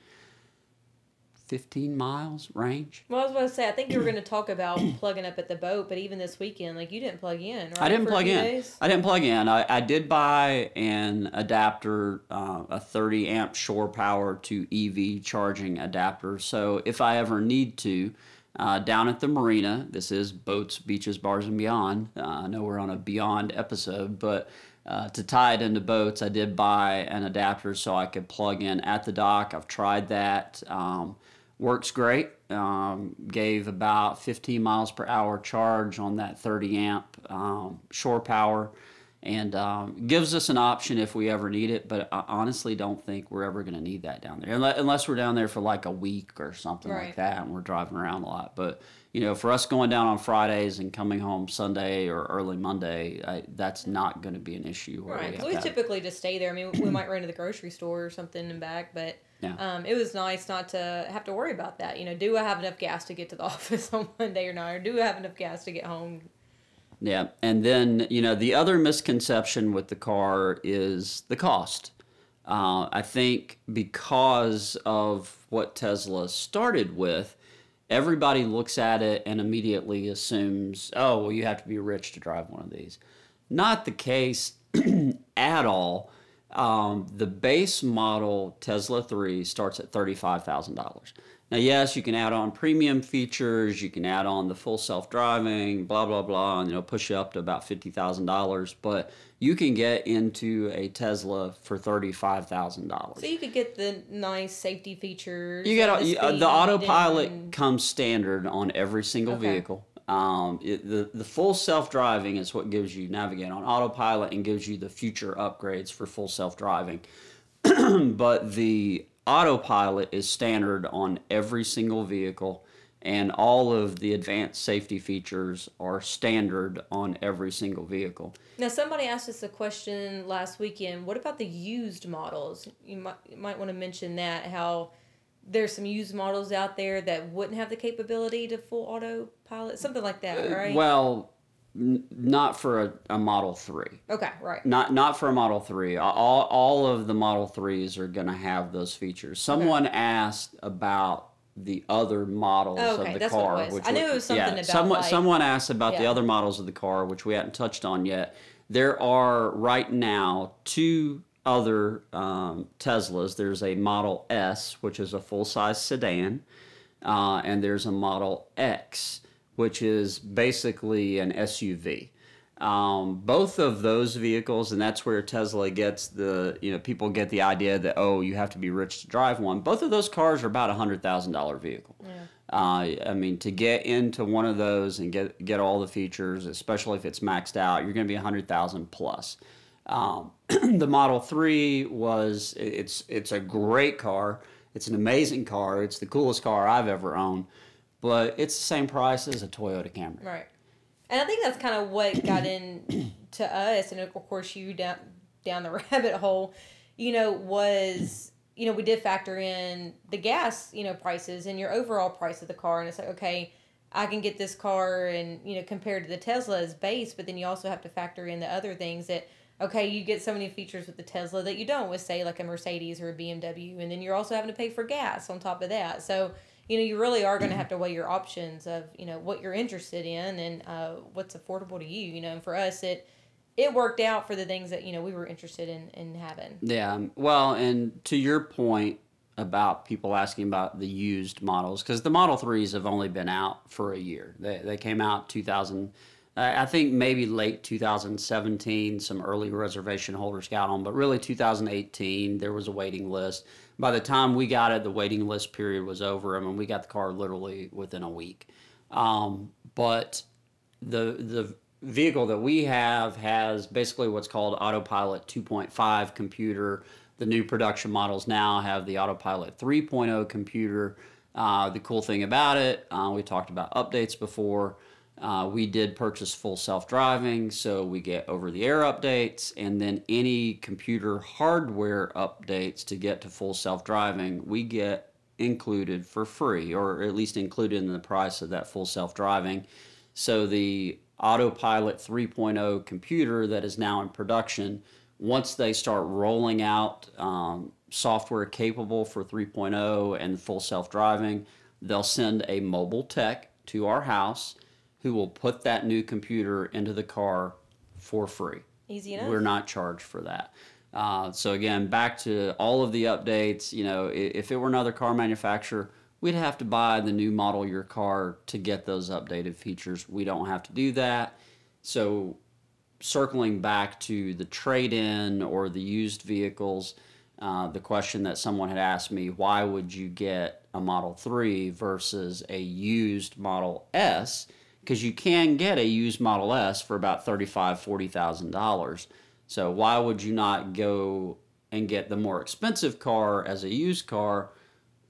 fifteen miles range. Well, I was going to say, I think you were going to talk about plugging up at the boat, but even this weekend, like you didn't plug in, right? I didn't plug in. days? I didn't plug in. I, I did buy an adapter, uh, a 30 amp shore power to EV charging adapter. So if I ever need to, uh, down at the marina. This is Boats, Beaches, Bars, and Beyond. Uh, I know we're on a Beyond episode, but uh, to tie it into boats, I did buy an adapter so I could plug in at the dock. I've tried that. Um, works great. Um, gave about 15 miles per hour charge on that 30 amp um, shore power and um, gives us an option if we ever need it. But I honestly don't think we're ever going to need that down there unless we're down there for like a week or something Right. like that and we're driving around a lot. But you know, for us going down on Fridays and coming home Sunday or early Monday, I, that's not going to be an issue. Right. we, we typically just stay there. I mean, we might run to the grocery store or something and back, but Yeah. um, it was nice not to have to worry about that. You know, do I have enough gas to get to the office on Monday or not? Or do I have enough gas to get home? Yeah, and then you know the other misconception with the car is the cost. Uh, I think because of what Tesla started with, everybody looks at it and immediately assumes, oh, well, you have to be rich to drive one of these. Not the case at all. Um, the base model Tesla 3 starts at $35,000. Now, yes, you can add on premium features, you can add on the full self driving, blah, blah, blah, and you know, push you up to about $50,000, but you can get into a Tesla for $35,000. So you could get the nice safety features. You got the, uh, the autopilot and- comes standard on every single Okay. vehicle. Um, it, the the full self driving is what gives you navigate on autopilot and gives you the future upgrades for full self driving. but the autopilot is standard on every single vehicle, and all of the advanced safety features are standard on every single vehicle. Now, somebody asked us a question last weekend. What about the used models? You might you might want to mention that how there's some used models out there that wouldn't have the capability to full autopilot, something like that, right? Uh, Well, n- not for a, a Model Three. okay, right. Not not for a Model 3. All, all of the Model 3s are going to have those features. Someone asked about the other models Oh, of okay, the that's what it car. was. I knew it was something about, someone, like- someone asked about the other models of the car, which we hadn't touched on yet. There are right now two other um, Teslas. There's a Model S, which is a full size sedan, uh, and there's a Model X, which is basically an SUV. Um, both of those vehicles, and that's where Tesla gets the, you know, people get the idea that, oh, you have to be rich to drive one. Both of those cars are about a $100,000 vehicle. Uh, I mean, to get into one of those and get, get all the features, especially if it's maxed out, you're going to be a 100000 plus. Um, the Model 3 was, it's, it's a great car. It's an amazing car. It's the coolest car I've ever owned, but it's the same price as a Toyota Camry. Right. And I think that's kind of what got in to us, and of course you down down the rabbit hole. You know, was you know we did factor in the gas, you know, prices and your overall price of the car, and it's like okay, I can get this car, and you know, compared to the Tesla as base, but then you also have to factor in the other things that. Okay, you get so many features with the Tesla that you don't with, say, like a Mercedes or a BMW, and then you're also having to pay for gas on top of that. So, you know, you really are going to have to weigh your options of, you know, what you're interested in and uh, what's affordable to you. You know, and for us, it it worked out for the things that you know we were interested in in having. Yeah. um, Well, and to your point about people asking about the used models, because the Model 3s have only been out for a year. They, they came out 2000, I I think maybe late 2017, some early reservation holders got on, but really 2018, there was a waiting list. By the time we got it, the waiting list period was over. I mean, we got the car literally within a week. Um, but the the vehicle that we have has basically what's called autopilot 2.5 computer the new production models now have the autopilot 3.0 computer uh, the cool thing about it uh, we talked about updates before uh, we did purchase full self-driving so we get over-the-air updates and then any computer hardware updates to get to full self-driving we get included for free or at least included in the price of that full self-driving. So the Autopilot 3.0 computer that is now in production, once they start rolling out um, software capable for 3.0 and full self-driving, they'll send a mobile tech to our house who will put that new computer into the car for free. Easy enough. We're not charged for that. Uh, so again, back to all of the updates. You know, if it were another car manufacturer, we'd have to buy the new model your car to get those updated features. We don't have to do that. So, circling back to the trade in or the used vehicles, uh, the question that someone had asked me why would you get a Model 3 versus a used Model S? Because you can get a used Model S for about $35,000, $40,000. So, why would you not go and get the more expensive car as a used car?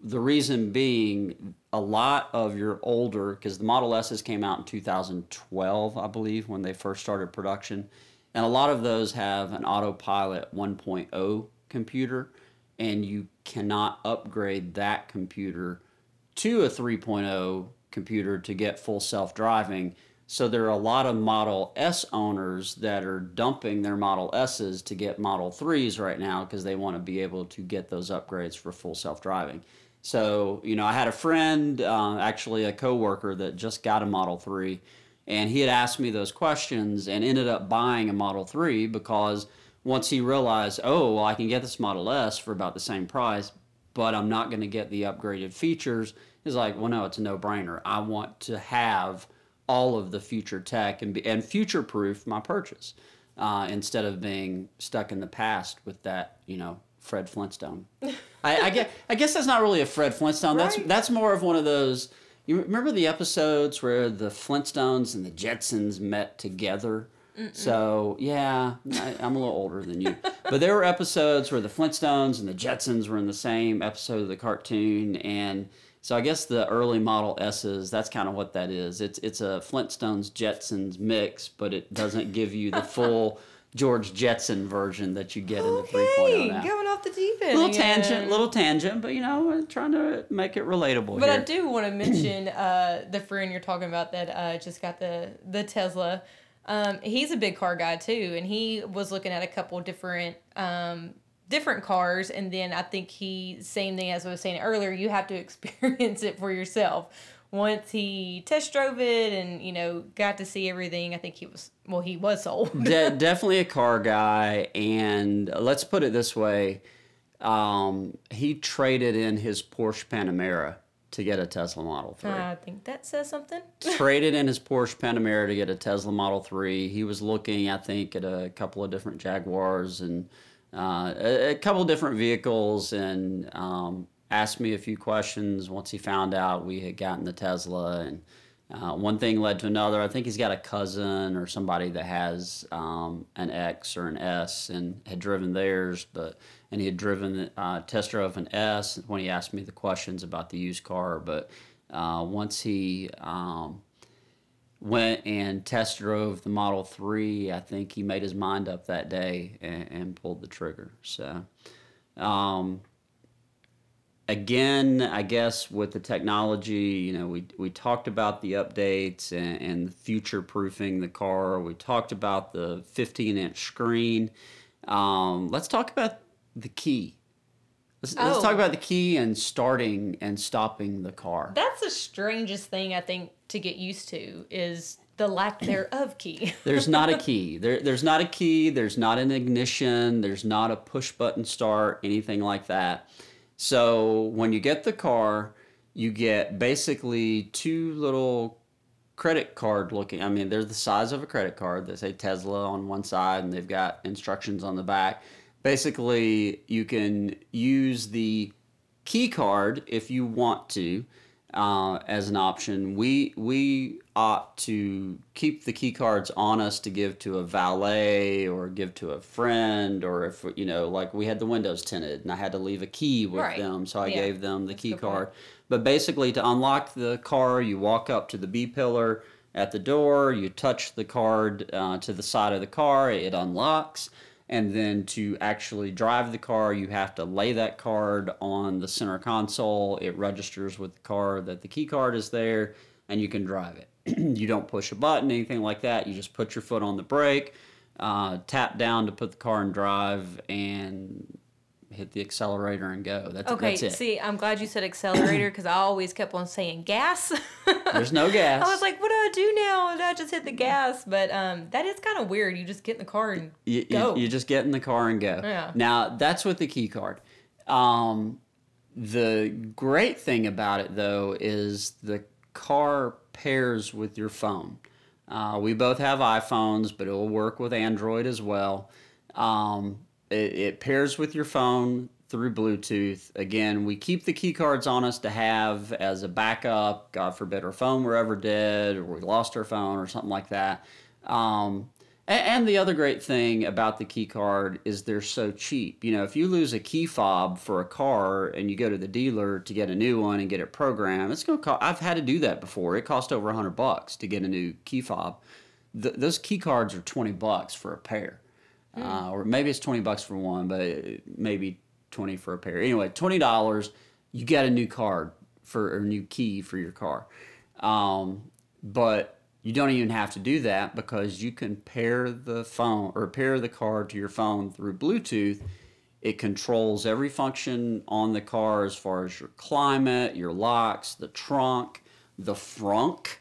The reason being, a lot of your older, because the Model S's came out in 2012, I believe, when they first started production. And a lot of those have an autopilot 1.0 computer, and you cannot upgrade that computer to a 3.0 computer to get full self driving. So there are a lot of Model S owners that are dumping their Model S's to get Model 3s right now because they want to be able to get those upgrades for full self driving. So, you know, I had a friend, uh, actually a coworker that just got a Model 3, and he had asked me those questions and ended up buying a Model 3 because once he realized, oh, well, I can get this Model S for about the same price, but I'm not going to get the upgraded features, he's like, well, no, it's a no brainer. I want to have all of the future tech and, be, and future proof my purchase uh, instead of being stuck in the past with that, you know, Fred Flintstone. I, I, get, I guess that's not really a Fred Flintstone. Right. That's that's more of one of those. You remember the episodes where the Flintstones and the Jetsons met together? Mm-mm. So yeah, I, am a little older than you, but there were episodes where the Flintstones and the Jetsons were in the same episode of the cartoon, and so I guess the early Model S's, that's kind of what that is. It's it's a Flintstones Jetsons mix, but it doesn't give you the full George Jetson version that you get okay, in the 3.0 now. Going off the deep end. Little again. tangent, little tangent, but you know, trying to make it relatable. But here. I do want to mention uh, the friend you're talking about that uh, just got the the Tesla. Um, he's a big car guy too, and he was looking at a couple different um, different cars, and then I think he same thing as I was saying earlier. You have to experience it for yourself. Once he test drove it and you know got to see everything i think he was well he was sold. De- definitely a car guy and let's put it this way um, he traded in his porsche panamera to get a tesla model 3 i think that says something. Traded in his porsche panamera to get a tesla model 3 he was looking i think at a couple of different jaguars and uh, a, a, couple different vehicles and um, asked me a few questions once he found out we had gotten the Tesla. And uh, one thing led to another. I think he's got a cousin or somebody that has um, an X or an S and had driven theirs, but and he had driven uh, test drove an S when he asked me the questions about the used car. But uh, once he um, went and test drove the Model 3, I think he made his mind up that day and, and pulled the trigger. So, um, again, I guess with the technology, you know, we, we talked about the updates and, and future proofing the car. We talked about the 15 inch screen. Um, let's talk about the key. Let's, oh. let's talk about the key and starting and stopping the car. That's the strangest thing I think to get used to is the lack thereof key. there's not a key. There, there's not a key. There's not an ignition. There's not a push button start, anything like that. So when you get the car, you get basically two little credit card looking. I mean, they're the size of a credit card. They say Tesla on one side and they've got instructions on the back. Basically, you can use the key card if you want to uh, as an option. We we opt to keep the key cards on us to give to a valet or give to a friend, or if you know, like we had the windows tinted and I had to leave a key with right. them, so I yeah. gave them the That's key card. Point. But basically, to unlock the car, you walk up to the B pillar at the door, you touch the card uh, to the side of the car, it unlocks and then to actually drive the car you have to lay that card on the center console. It registers with the car that the key card is there and you can drive it. You don't push a button anything like that. You just put your foot on the brake uh, tap down to put the car in drive and hit the accelerator and go. That's okay. That's. See, I'm glad you said accelerator because I always kept on saying gas. There's no gas. I was like, what do I do now? And I just hit the gas. But um, that is kind of weird. You just get in the car and you, go. You, you, just get in the car and go. Yeah. Now that's with the key card. Um, the great thing about it, though, is the car pairs with your phone. Uh, we both have iPhones, but it will work with Android as well. Um, it, it pairs with your phone through Bluetooth. Again, we keep the key cards on us to have as a backup. God forbid our phone were ever dead or we lost our phone or something like that. Um, and, and the other great thing about the key card is they're so cheap. You know, if you lose a key fob for a car and you go to the dealer to get a new one and get it programmed, it's going to cost. I've had to do that before. It cost over a hundred bucks to get a new key fob. Th- those key cards are twenty bucks for a pair, uh, or maybe it's twenty bucks for one, but maybe twenty for a pair. Anyway, twenty dollars, you get a new card for a new key for your car. Um, but you don't even have to do that because you can pair the phone or pair the card to your phone through Bluetooth. It controls every function on the car as far as your climate, your locks, the trunk, the frunk.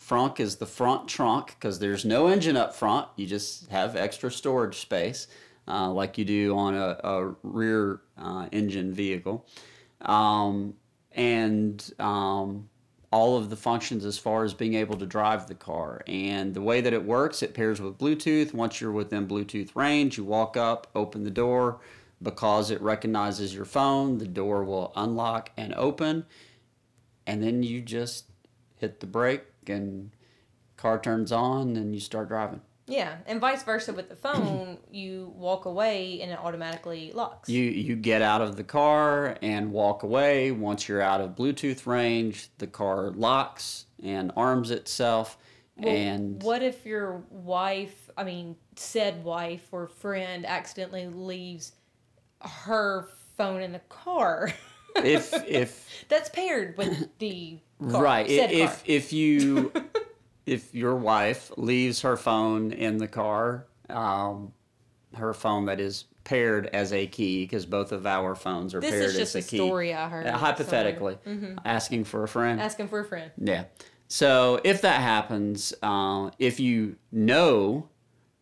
Frunk is the front trunk because there's no engine up front. You just have extra storage space uh, like you do on a, a rear uh, engine vehicle. Um, and um, all of the functions as far as being able to drive the car. And the way that it works, it pairs with Bluetooth. Once you're within Bluetooth range, you walk up, open the door. Because it recognizes your phone, the door will unlock and open. And then you just hit the brake and car turns on and you start driving. Yeah, and vice versa with the phone, you walk away and it automatically locks. You you get out of the car and walk away. Once you're out of Bluetooth range, the car locks and arms itself. Well, and what if your wife, I mean, said wife or friend accidentally leaves her phone in the car? if if That's paired with the car, right said if car. if you if your wife leaves her phone in the car, um, her phone that is paired as a key because both of our phones are This paired is just as a a key. story I heard Uh, hypothetically, Mm-hmm. asking for a friend. Asking for a friend. Yeah. So if that happens, uh, if you know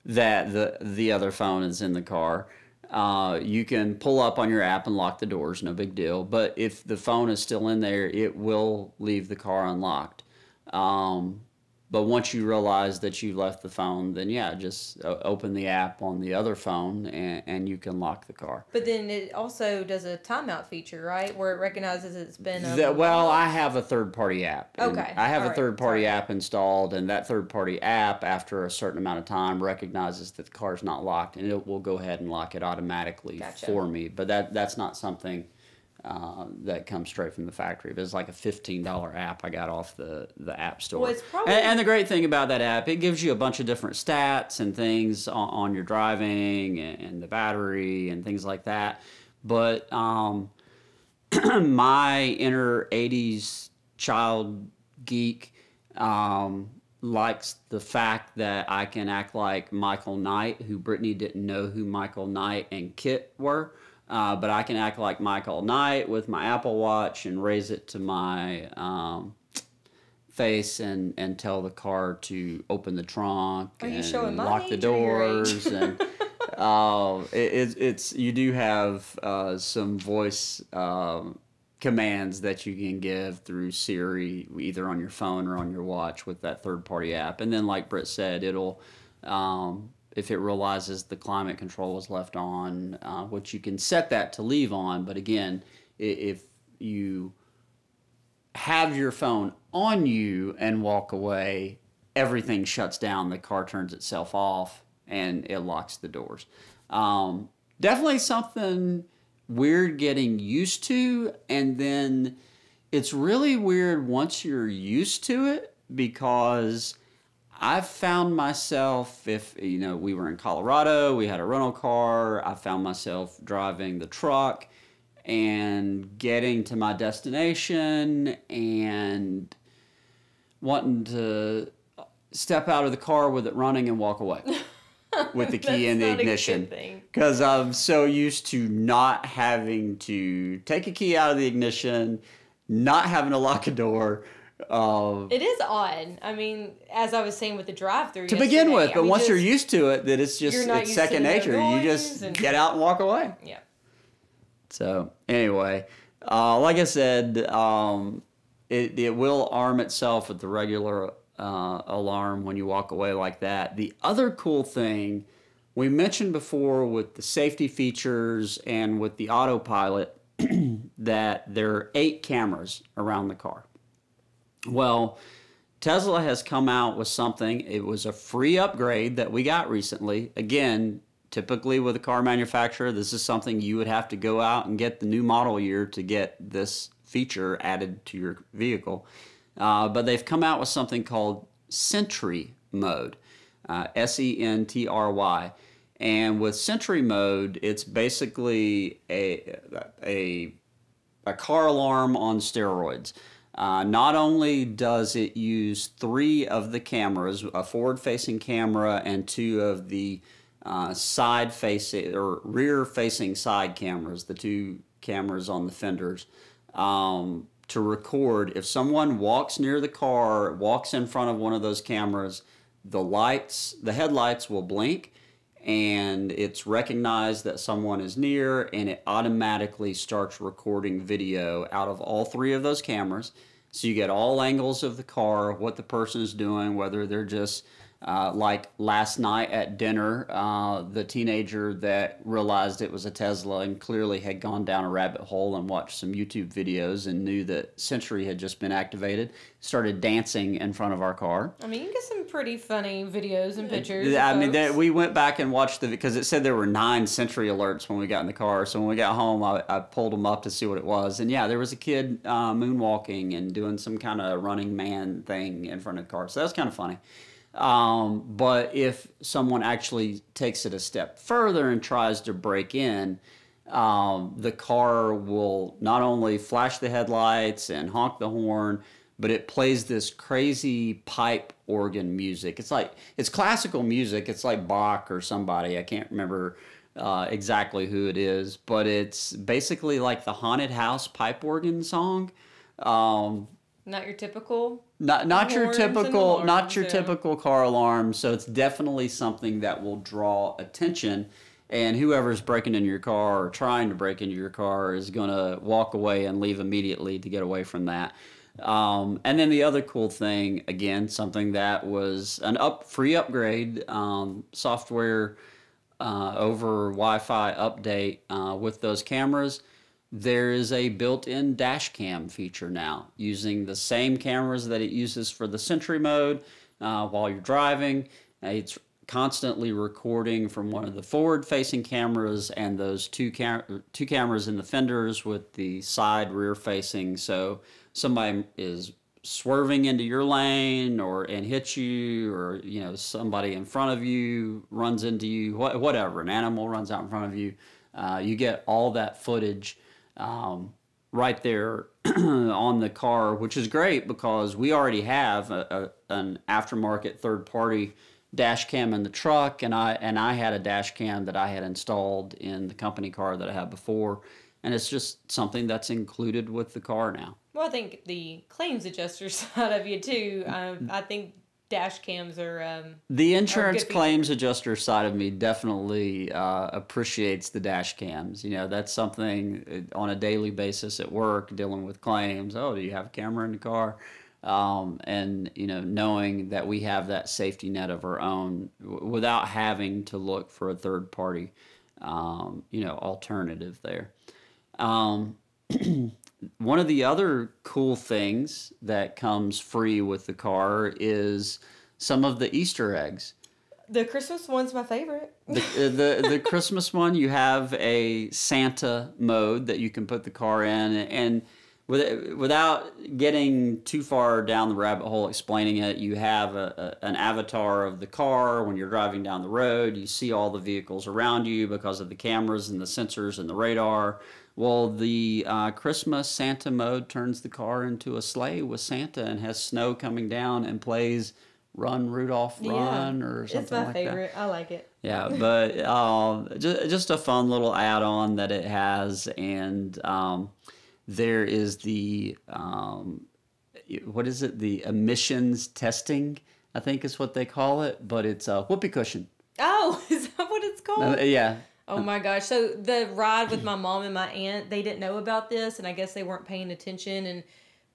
that the the other phone is in the car, uh, you can pull up on your app and lock the doors. No big deal. But if the phone is still in there, it will leave the car unlocked. Um, but once you realize that you left the phone, then yeah, just uh, open the app on the other phone and, and you can lock the car. But then it also does a timeout feature, right? Where it recognizes it's been a That, well, I have a third party app. Okay, I have a alright, third party sorry. app installed, and that third party app, after a certain amount of time, recognizes that the car's not locked, and it will go ahead and lock it automatically Gotcha. for me. But that that's not something uh, that comes straight from the factory. But it's like a fifteen dollar app I got off the the app store. Well, it's probably- and, and the great thing about that app, it gives you a bunch of different stats and things on, on your driving and, and the battery and things like that. But um, my inner 80s child geek um, likes the fact that I can act like Michael Knight, who Brittany didn't know who Michael Knight and KITT were. Uh, but I can act like Michael Knight with my Apple Watch and raise it to my um, face and, and tell the car to open the trunk Are and lock the age or your age? doors and uh, it, it's you do have uh, some voice um, commands that you can give through Siri, either on your phone or on your watch with that third party app. And then, like Britt said, it'll um, if it realizes the climate control is left on, uh, which you can set that to leave on. But again, if you have your phone on you and walk away, everything shuts down. The car turns itself off and it locks the doors. Um, definitely something weird getting used to. And then it's really weird once you're used to it because I've found myself, if you know, we were in Colorado, we had a rental car, I found myself driving the truck and getting to my destination and wanting to step out of the car with it running and walk away with the key in the That's not a good ignition because I'm so used to not having to take a key out of the ignition, not having to lock a door. Uh, It is odd. I mean, as I was saying with the drive-through. to begin with, but once you're used to it, that it's just it's second nature. You just and- get out and walk away. Yeah. So anyway, Uh, like I said, um, it, it will arm itself with the regular uh, alarm when you walk away like that. The other cool thing we mentioned before with the safety features and with the autopilot that there are eight cameras around the car. Well, Tesla has come out with something. It was a free upgrade that we got recently. Again, typically with a car manufacturer, this is something you would have to go out and get the new model year to get this feature added to your vehicle. Uh, but they've come out with something called Sentry mode, uh, S E N T R Y. And with Sentry mode, it's basically a, a, a car alarm on steroids. Uh, not only does it use three of the cameras, a forward facing camera and two of the uh, side facing or rear facing side cameras, the two cameras on the fenders, um, to record if someone walks near the car, walks in front of one of those cameras, the lights, the headlights will blink and it's recognized that someone is near and it automatically starts recording video out of all three of those cameras so you get all angles of the car what the person is doing whether they're just uh, like last night at dinner, uh, the teenager that realized it was a Tesla and clearly had gone down a rabbit hole and watched some YouTube videos and knew that Sentry had just been activated, started dancing in front of our car. I mean, you can get some pretty funny videos and pictures. I mean, they, we went back and watched the because it said there were nine Sentry alerts when we got in the car. So when we got home, I, I pulled them up to see what it was, and yeah, there was a kid uh, moonwalking and doing some kind of running man thing in front of the car. So that was kind of funny. Um, but if someone actually takes it a step further and tries to break in, um, the car will not only flash the headlights and honk the horn, but it plays this crazy pipe organ music. It's like it's classical music. It's like Bach or somebody. I can't remember uh, exactly who it is, but it's basically like the haunted house pipe organ song. Um, not your typical. Not not your typical not your yeah. typical car alarm. So it's definitely something that will draw attention. And whoever's breaking into your car or trying to break into your car is going to walk away and leave immediately to get away from that. Um, and then the other cool thing, again, something that was an up free upgrade um, software uh, over Wi-Fi update uh, with those cameras. There is a built-in dash cam feature now using the same cameras that it uses for the Sentry mode uh, while you're driving. Uh, It's constantly recording from one of the forward-facing cameras and those two cam- two cameras in the fenders with the side rear-facing. So somebody is swerving into your lane or and hits you or you know somebody in front of you runs into you wha- whatever an animal runs out in front of you uh, you get all that footage um, right there on the car which is great because we already have a, a, an aftermarket third party dash cam in the truck and I and I had a dash cam that I had installed in the company car that I had before and it's just something that's included with the car now Well, I think the claims adjuster side of you too. Um, I think dash cams are. Um, The insurance feature. claims adjuster side of me definitely uh, appreciates the dash cams. You know, that's something uh, on a daily basis at work, dealing with claims. Oh, do you have a camera in the car? Um, and you know, knowing that we have that safety net of our own w- without having to look for a third party, um, you know, alternative there. One of the other cool things that comes free with the car is some of the Easter eggs. the Christmas one's my favorite. The, uh, the the Christmas one, you have a Santa mode that you can put the car in, and with, without getting too far down the rabbit hole explaining it, you have a, a, an avatar of the car when you're driving down the road. You see all the vehicles around you because of the cameras and the sensors and the radar. Well, the uh, Christmas Santa mode turns the car into a sleigh with Santa and has snow coming down and plays "Run Rudolph, Run" or something it's my like that. favorite. I like it. Yeah, but um, just, just a fun little add-on that it has, and um, there is the um, what is it? The emissions testing, I think is what they call it, but it's a whoopee cushion. Oh, is that what it's called? Uh, yeah, Oh my gosh. So the ride with my mom and my aunt, they didn't know about this and I guess they weren't paying attention and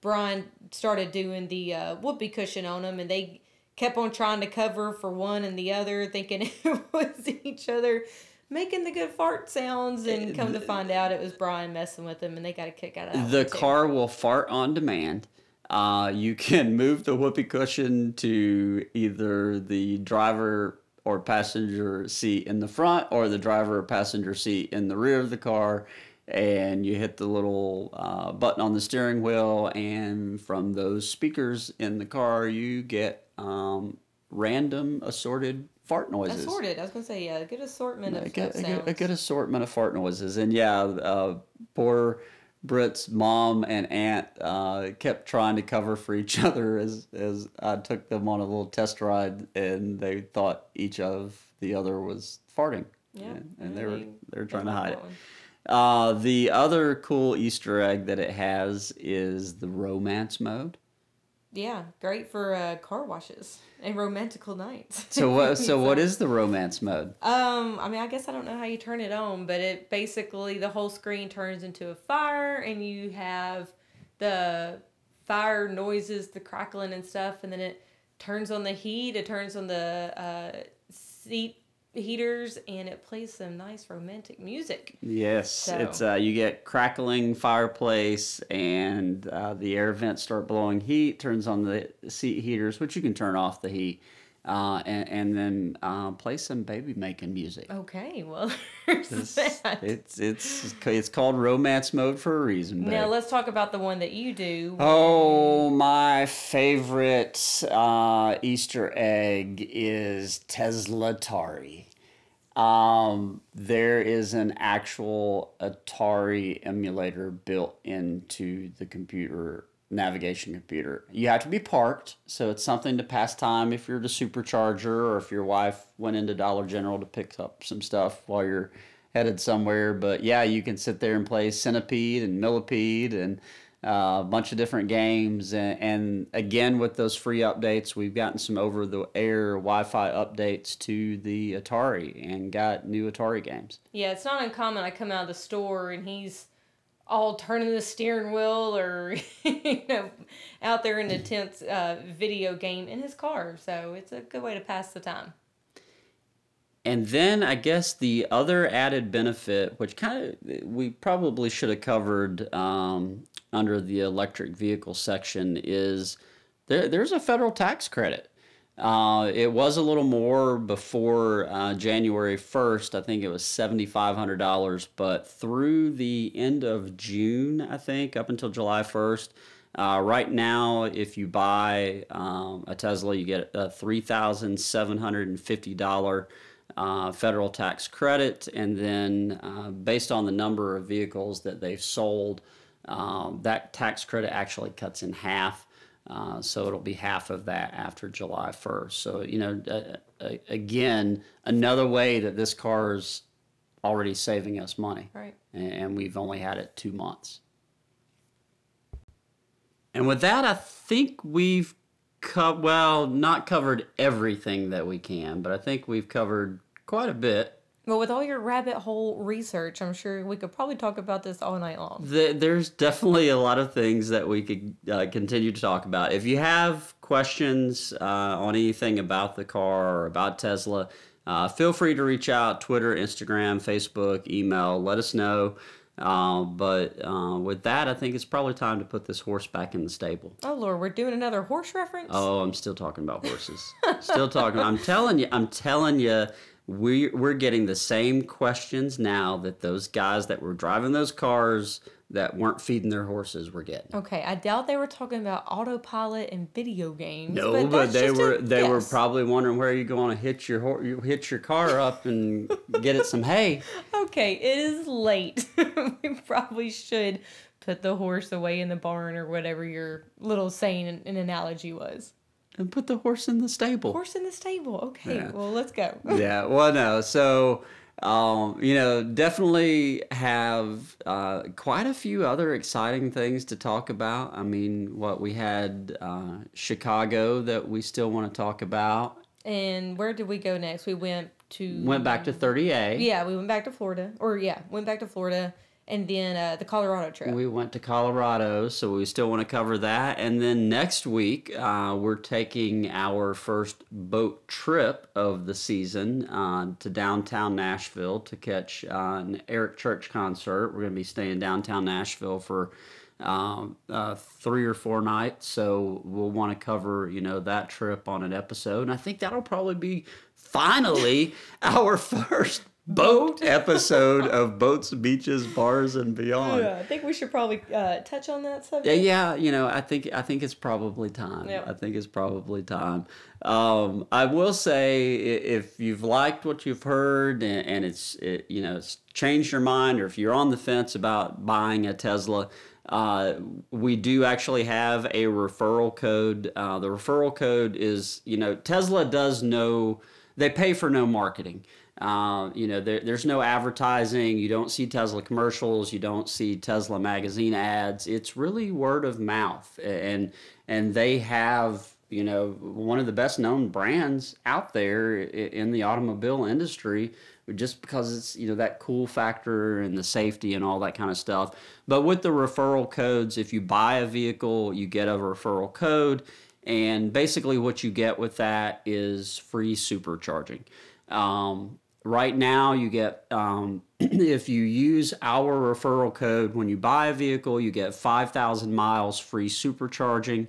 Bryan started doing the uh, whoopee cushion on them and they kept on trying to cover for one and the other thinking it was each other making the good fart sounds and come to find out it was Bryan messing with them and they got a kick out of that. The car will fart on demand. Uh, you can move the whoopee cushion to either the driver or passenger seat in the front or the driver or passenger seat in the rear of the car. And you hit the little uh, button on the steering wheel, and from those speakers in the car, you get um, random assorted fart noises. Assorted. I was gonna say yeah, a good assortment of, a good, of a, good, a good assortment of fart noises. And yeah, uh, poor Britt's mom and aunt uh, kept trying to cover for each other as, as I took them on a little test ride, and they thought each of the other was farting. Yeah, and, and they were they were trying to hide it. Uh, the other cool Easter egg that it has is the romance mode. Yeah, great for uh, car washes and romantical nights. So what? So what is the romance mode? Um, I mean, I guess I don't know how you turn it on, but it basically the whole screen turns into a fire, and you have the fire noises, the crackling and stuff, and then it turns on the heat. It turns on the uh, seat heaters, and it plays some nice romantic music. Yes, So- it's uh, you get crackling fireplace, and uh, the air vents start blowing heat. Turns on the seat heaters, which you can turn off the heat, uh, and, and then uh, play some baby making music. Okay, well, there's It's, that. it's it's it's called romance mode for a reason. now let's talk about the one that you do. Oh, my favorite uh, Easter egg is Tesla Atari. Um, there is an actual Atari emulator built into the computer navigation computer. You have to be parked, so it's something to pass time if you're the supercharger or if your wife went into Dollar General to pick up some stuff while you're headed somewhere. But yeah, you can sit there and play Centipede and Millipede and uh, a bunch of different games. And, and again, with those free updates, we've gotten some over the air Wi Fi updates to the Atari and got new Atari games. Yeah, it's not uncommon. I come out of the store and he's all turning the steering wheel or you know out there in the tense uh, video game in his car. So it's a good way to pass the time. And then I guess the other added benefit, which kind of we probably should have covered um, under the electric vehicle section, is there, there's a federal tax credit. Uh, it was a little more before uh, January 1st. I think it was $7,500. But through the end of June, I think, up until July 1st, uh, right now, if you buy um, a Tesla, you get a $3,750 uh, federal tax credit. And then, uh, based on the number of vehicles that they've sold, um, that tax credit actually cuts in half. Uh, so it'll be half of that after July 1st. So, you know, uh, uh, again, another way that this car is already saving us money. Right. And, and we've only had it two months. And with that, I think we've co- well, not covered everything that we can, but I think we've covered quite a bit. Well, with all your rabbit hole research, I'm sure we could probably talk about this all night long. The, there's definitely a lot of things that we could uh, continue to talk about. If you have questions uh, on anything about the car or about Tesla, uh, feel free to reach out Twitter, Instagram, Facebook, email, let us know. Uh, but uh, with that, I think it's probably time to put this horse back in the stable. Oh Lord, we're doing another horse reference. Oh, I'm still talking about horses. still talking. I'm telling you. I'm telling you. We we're getting the same questions now that those guys that were driving those cars that weren't feeding their horses were getting. Okay, I doubt they were talking about autopilot and video games. No, but, but, they were they were probably wondering where you're going to hitch your you hitch your car up and get it some hay. Okay, it is late. we probably should put the horse away in the barn or whatever your little saying and analogy was. And put the horse in the stable. Horse in the stable. Okay, Yeah. well, let's go. yeah well no so um, you know definitely have uh, quite a few other exciting things to talk about i mean what we had uh, chicago that we still want to talk about And where did we go next? We went to Went back to 30A. yeah, we went back to Florida, or yeah, went back to Florida, and then uh, the Colorado trip. We went to Colorado, so we still want to cover that. And then next week, uh, we're taking our first boat trip of the season uh, to downtown Nashville to catch uh, an Eric Church concert. We're going to be staying downtown Nashville for um, uh, three or four nights. So we'll want to cover, you know, that trip on an episode. And I think that'll probably be finally our first boat episode of boats, beaches, bars, and beyond. yeah, I think we should probably uh, touch on that subject. yeah, you know, I think I think it's probably time. Yep. I think it's probably time. Um, I will say, if you've liked what you've heard and, and it's it, you know it's changed your mind, or if you're on the fence about buying a Tesla, uh, we do actually have a referral code. Uh, the referral code is you know Tesla does no, they pay for no marketing. Uh, you know, there, there's no advertising. You don't see Tesla commercials. You don't see Tesla magazine ads. It's really word of mouth, and and they have you know one of the best known brands out there in the automobile industry just because it's you know that cool factor and the safety and all that kind of stuff but with the referral codes if you buy a vehicle you get a referral code and basically what you get with that is free supercharging um, right now you get um, if you use our referral code when you buy a vehicle you get 5000 miles free supercharging.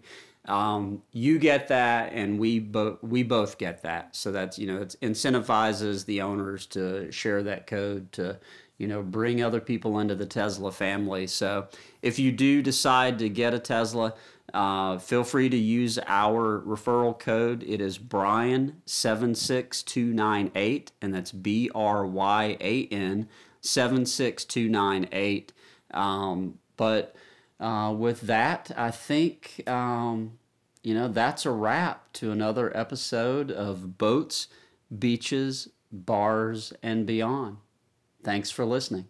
Um, you get that and we both we both get that. So that's you know it incentivizes the owners to share that code to you know bring other people into the tesla family. So if you do decide to get a tesla uh, feel free to use our referral code it is bryan 76298 and that's b-r-y-a-n 76298 um, but uh, with that, I think, um, you know, that's a wrap to another episode of Boats, Beaches, Bars, and Beyond. Thanks for listening.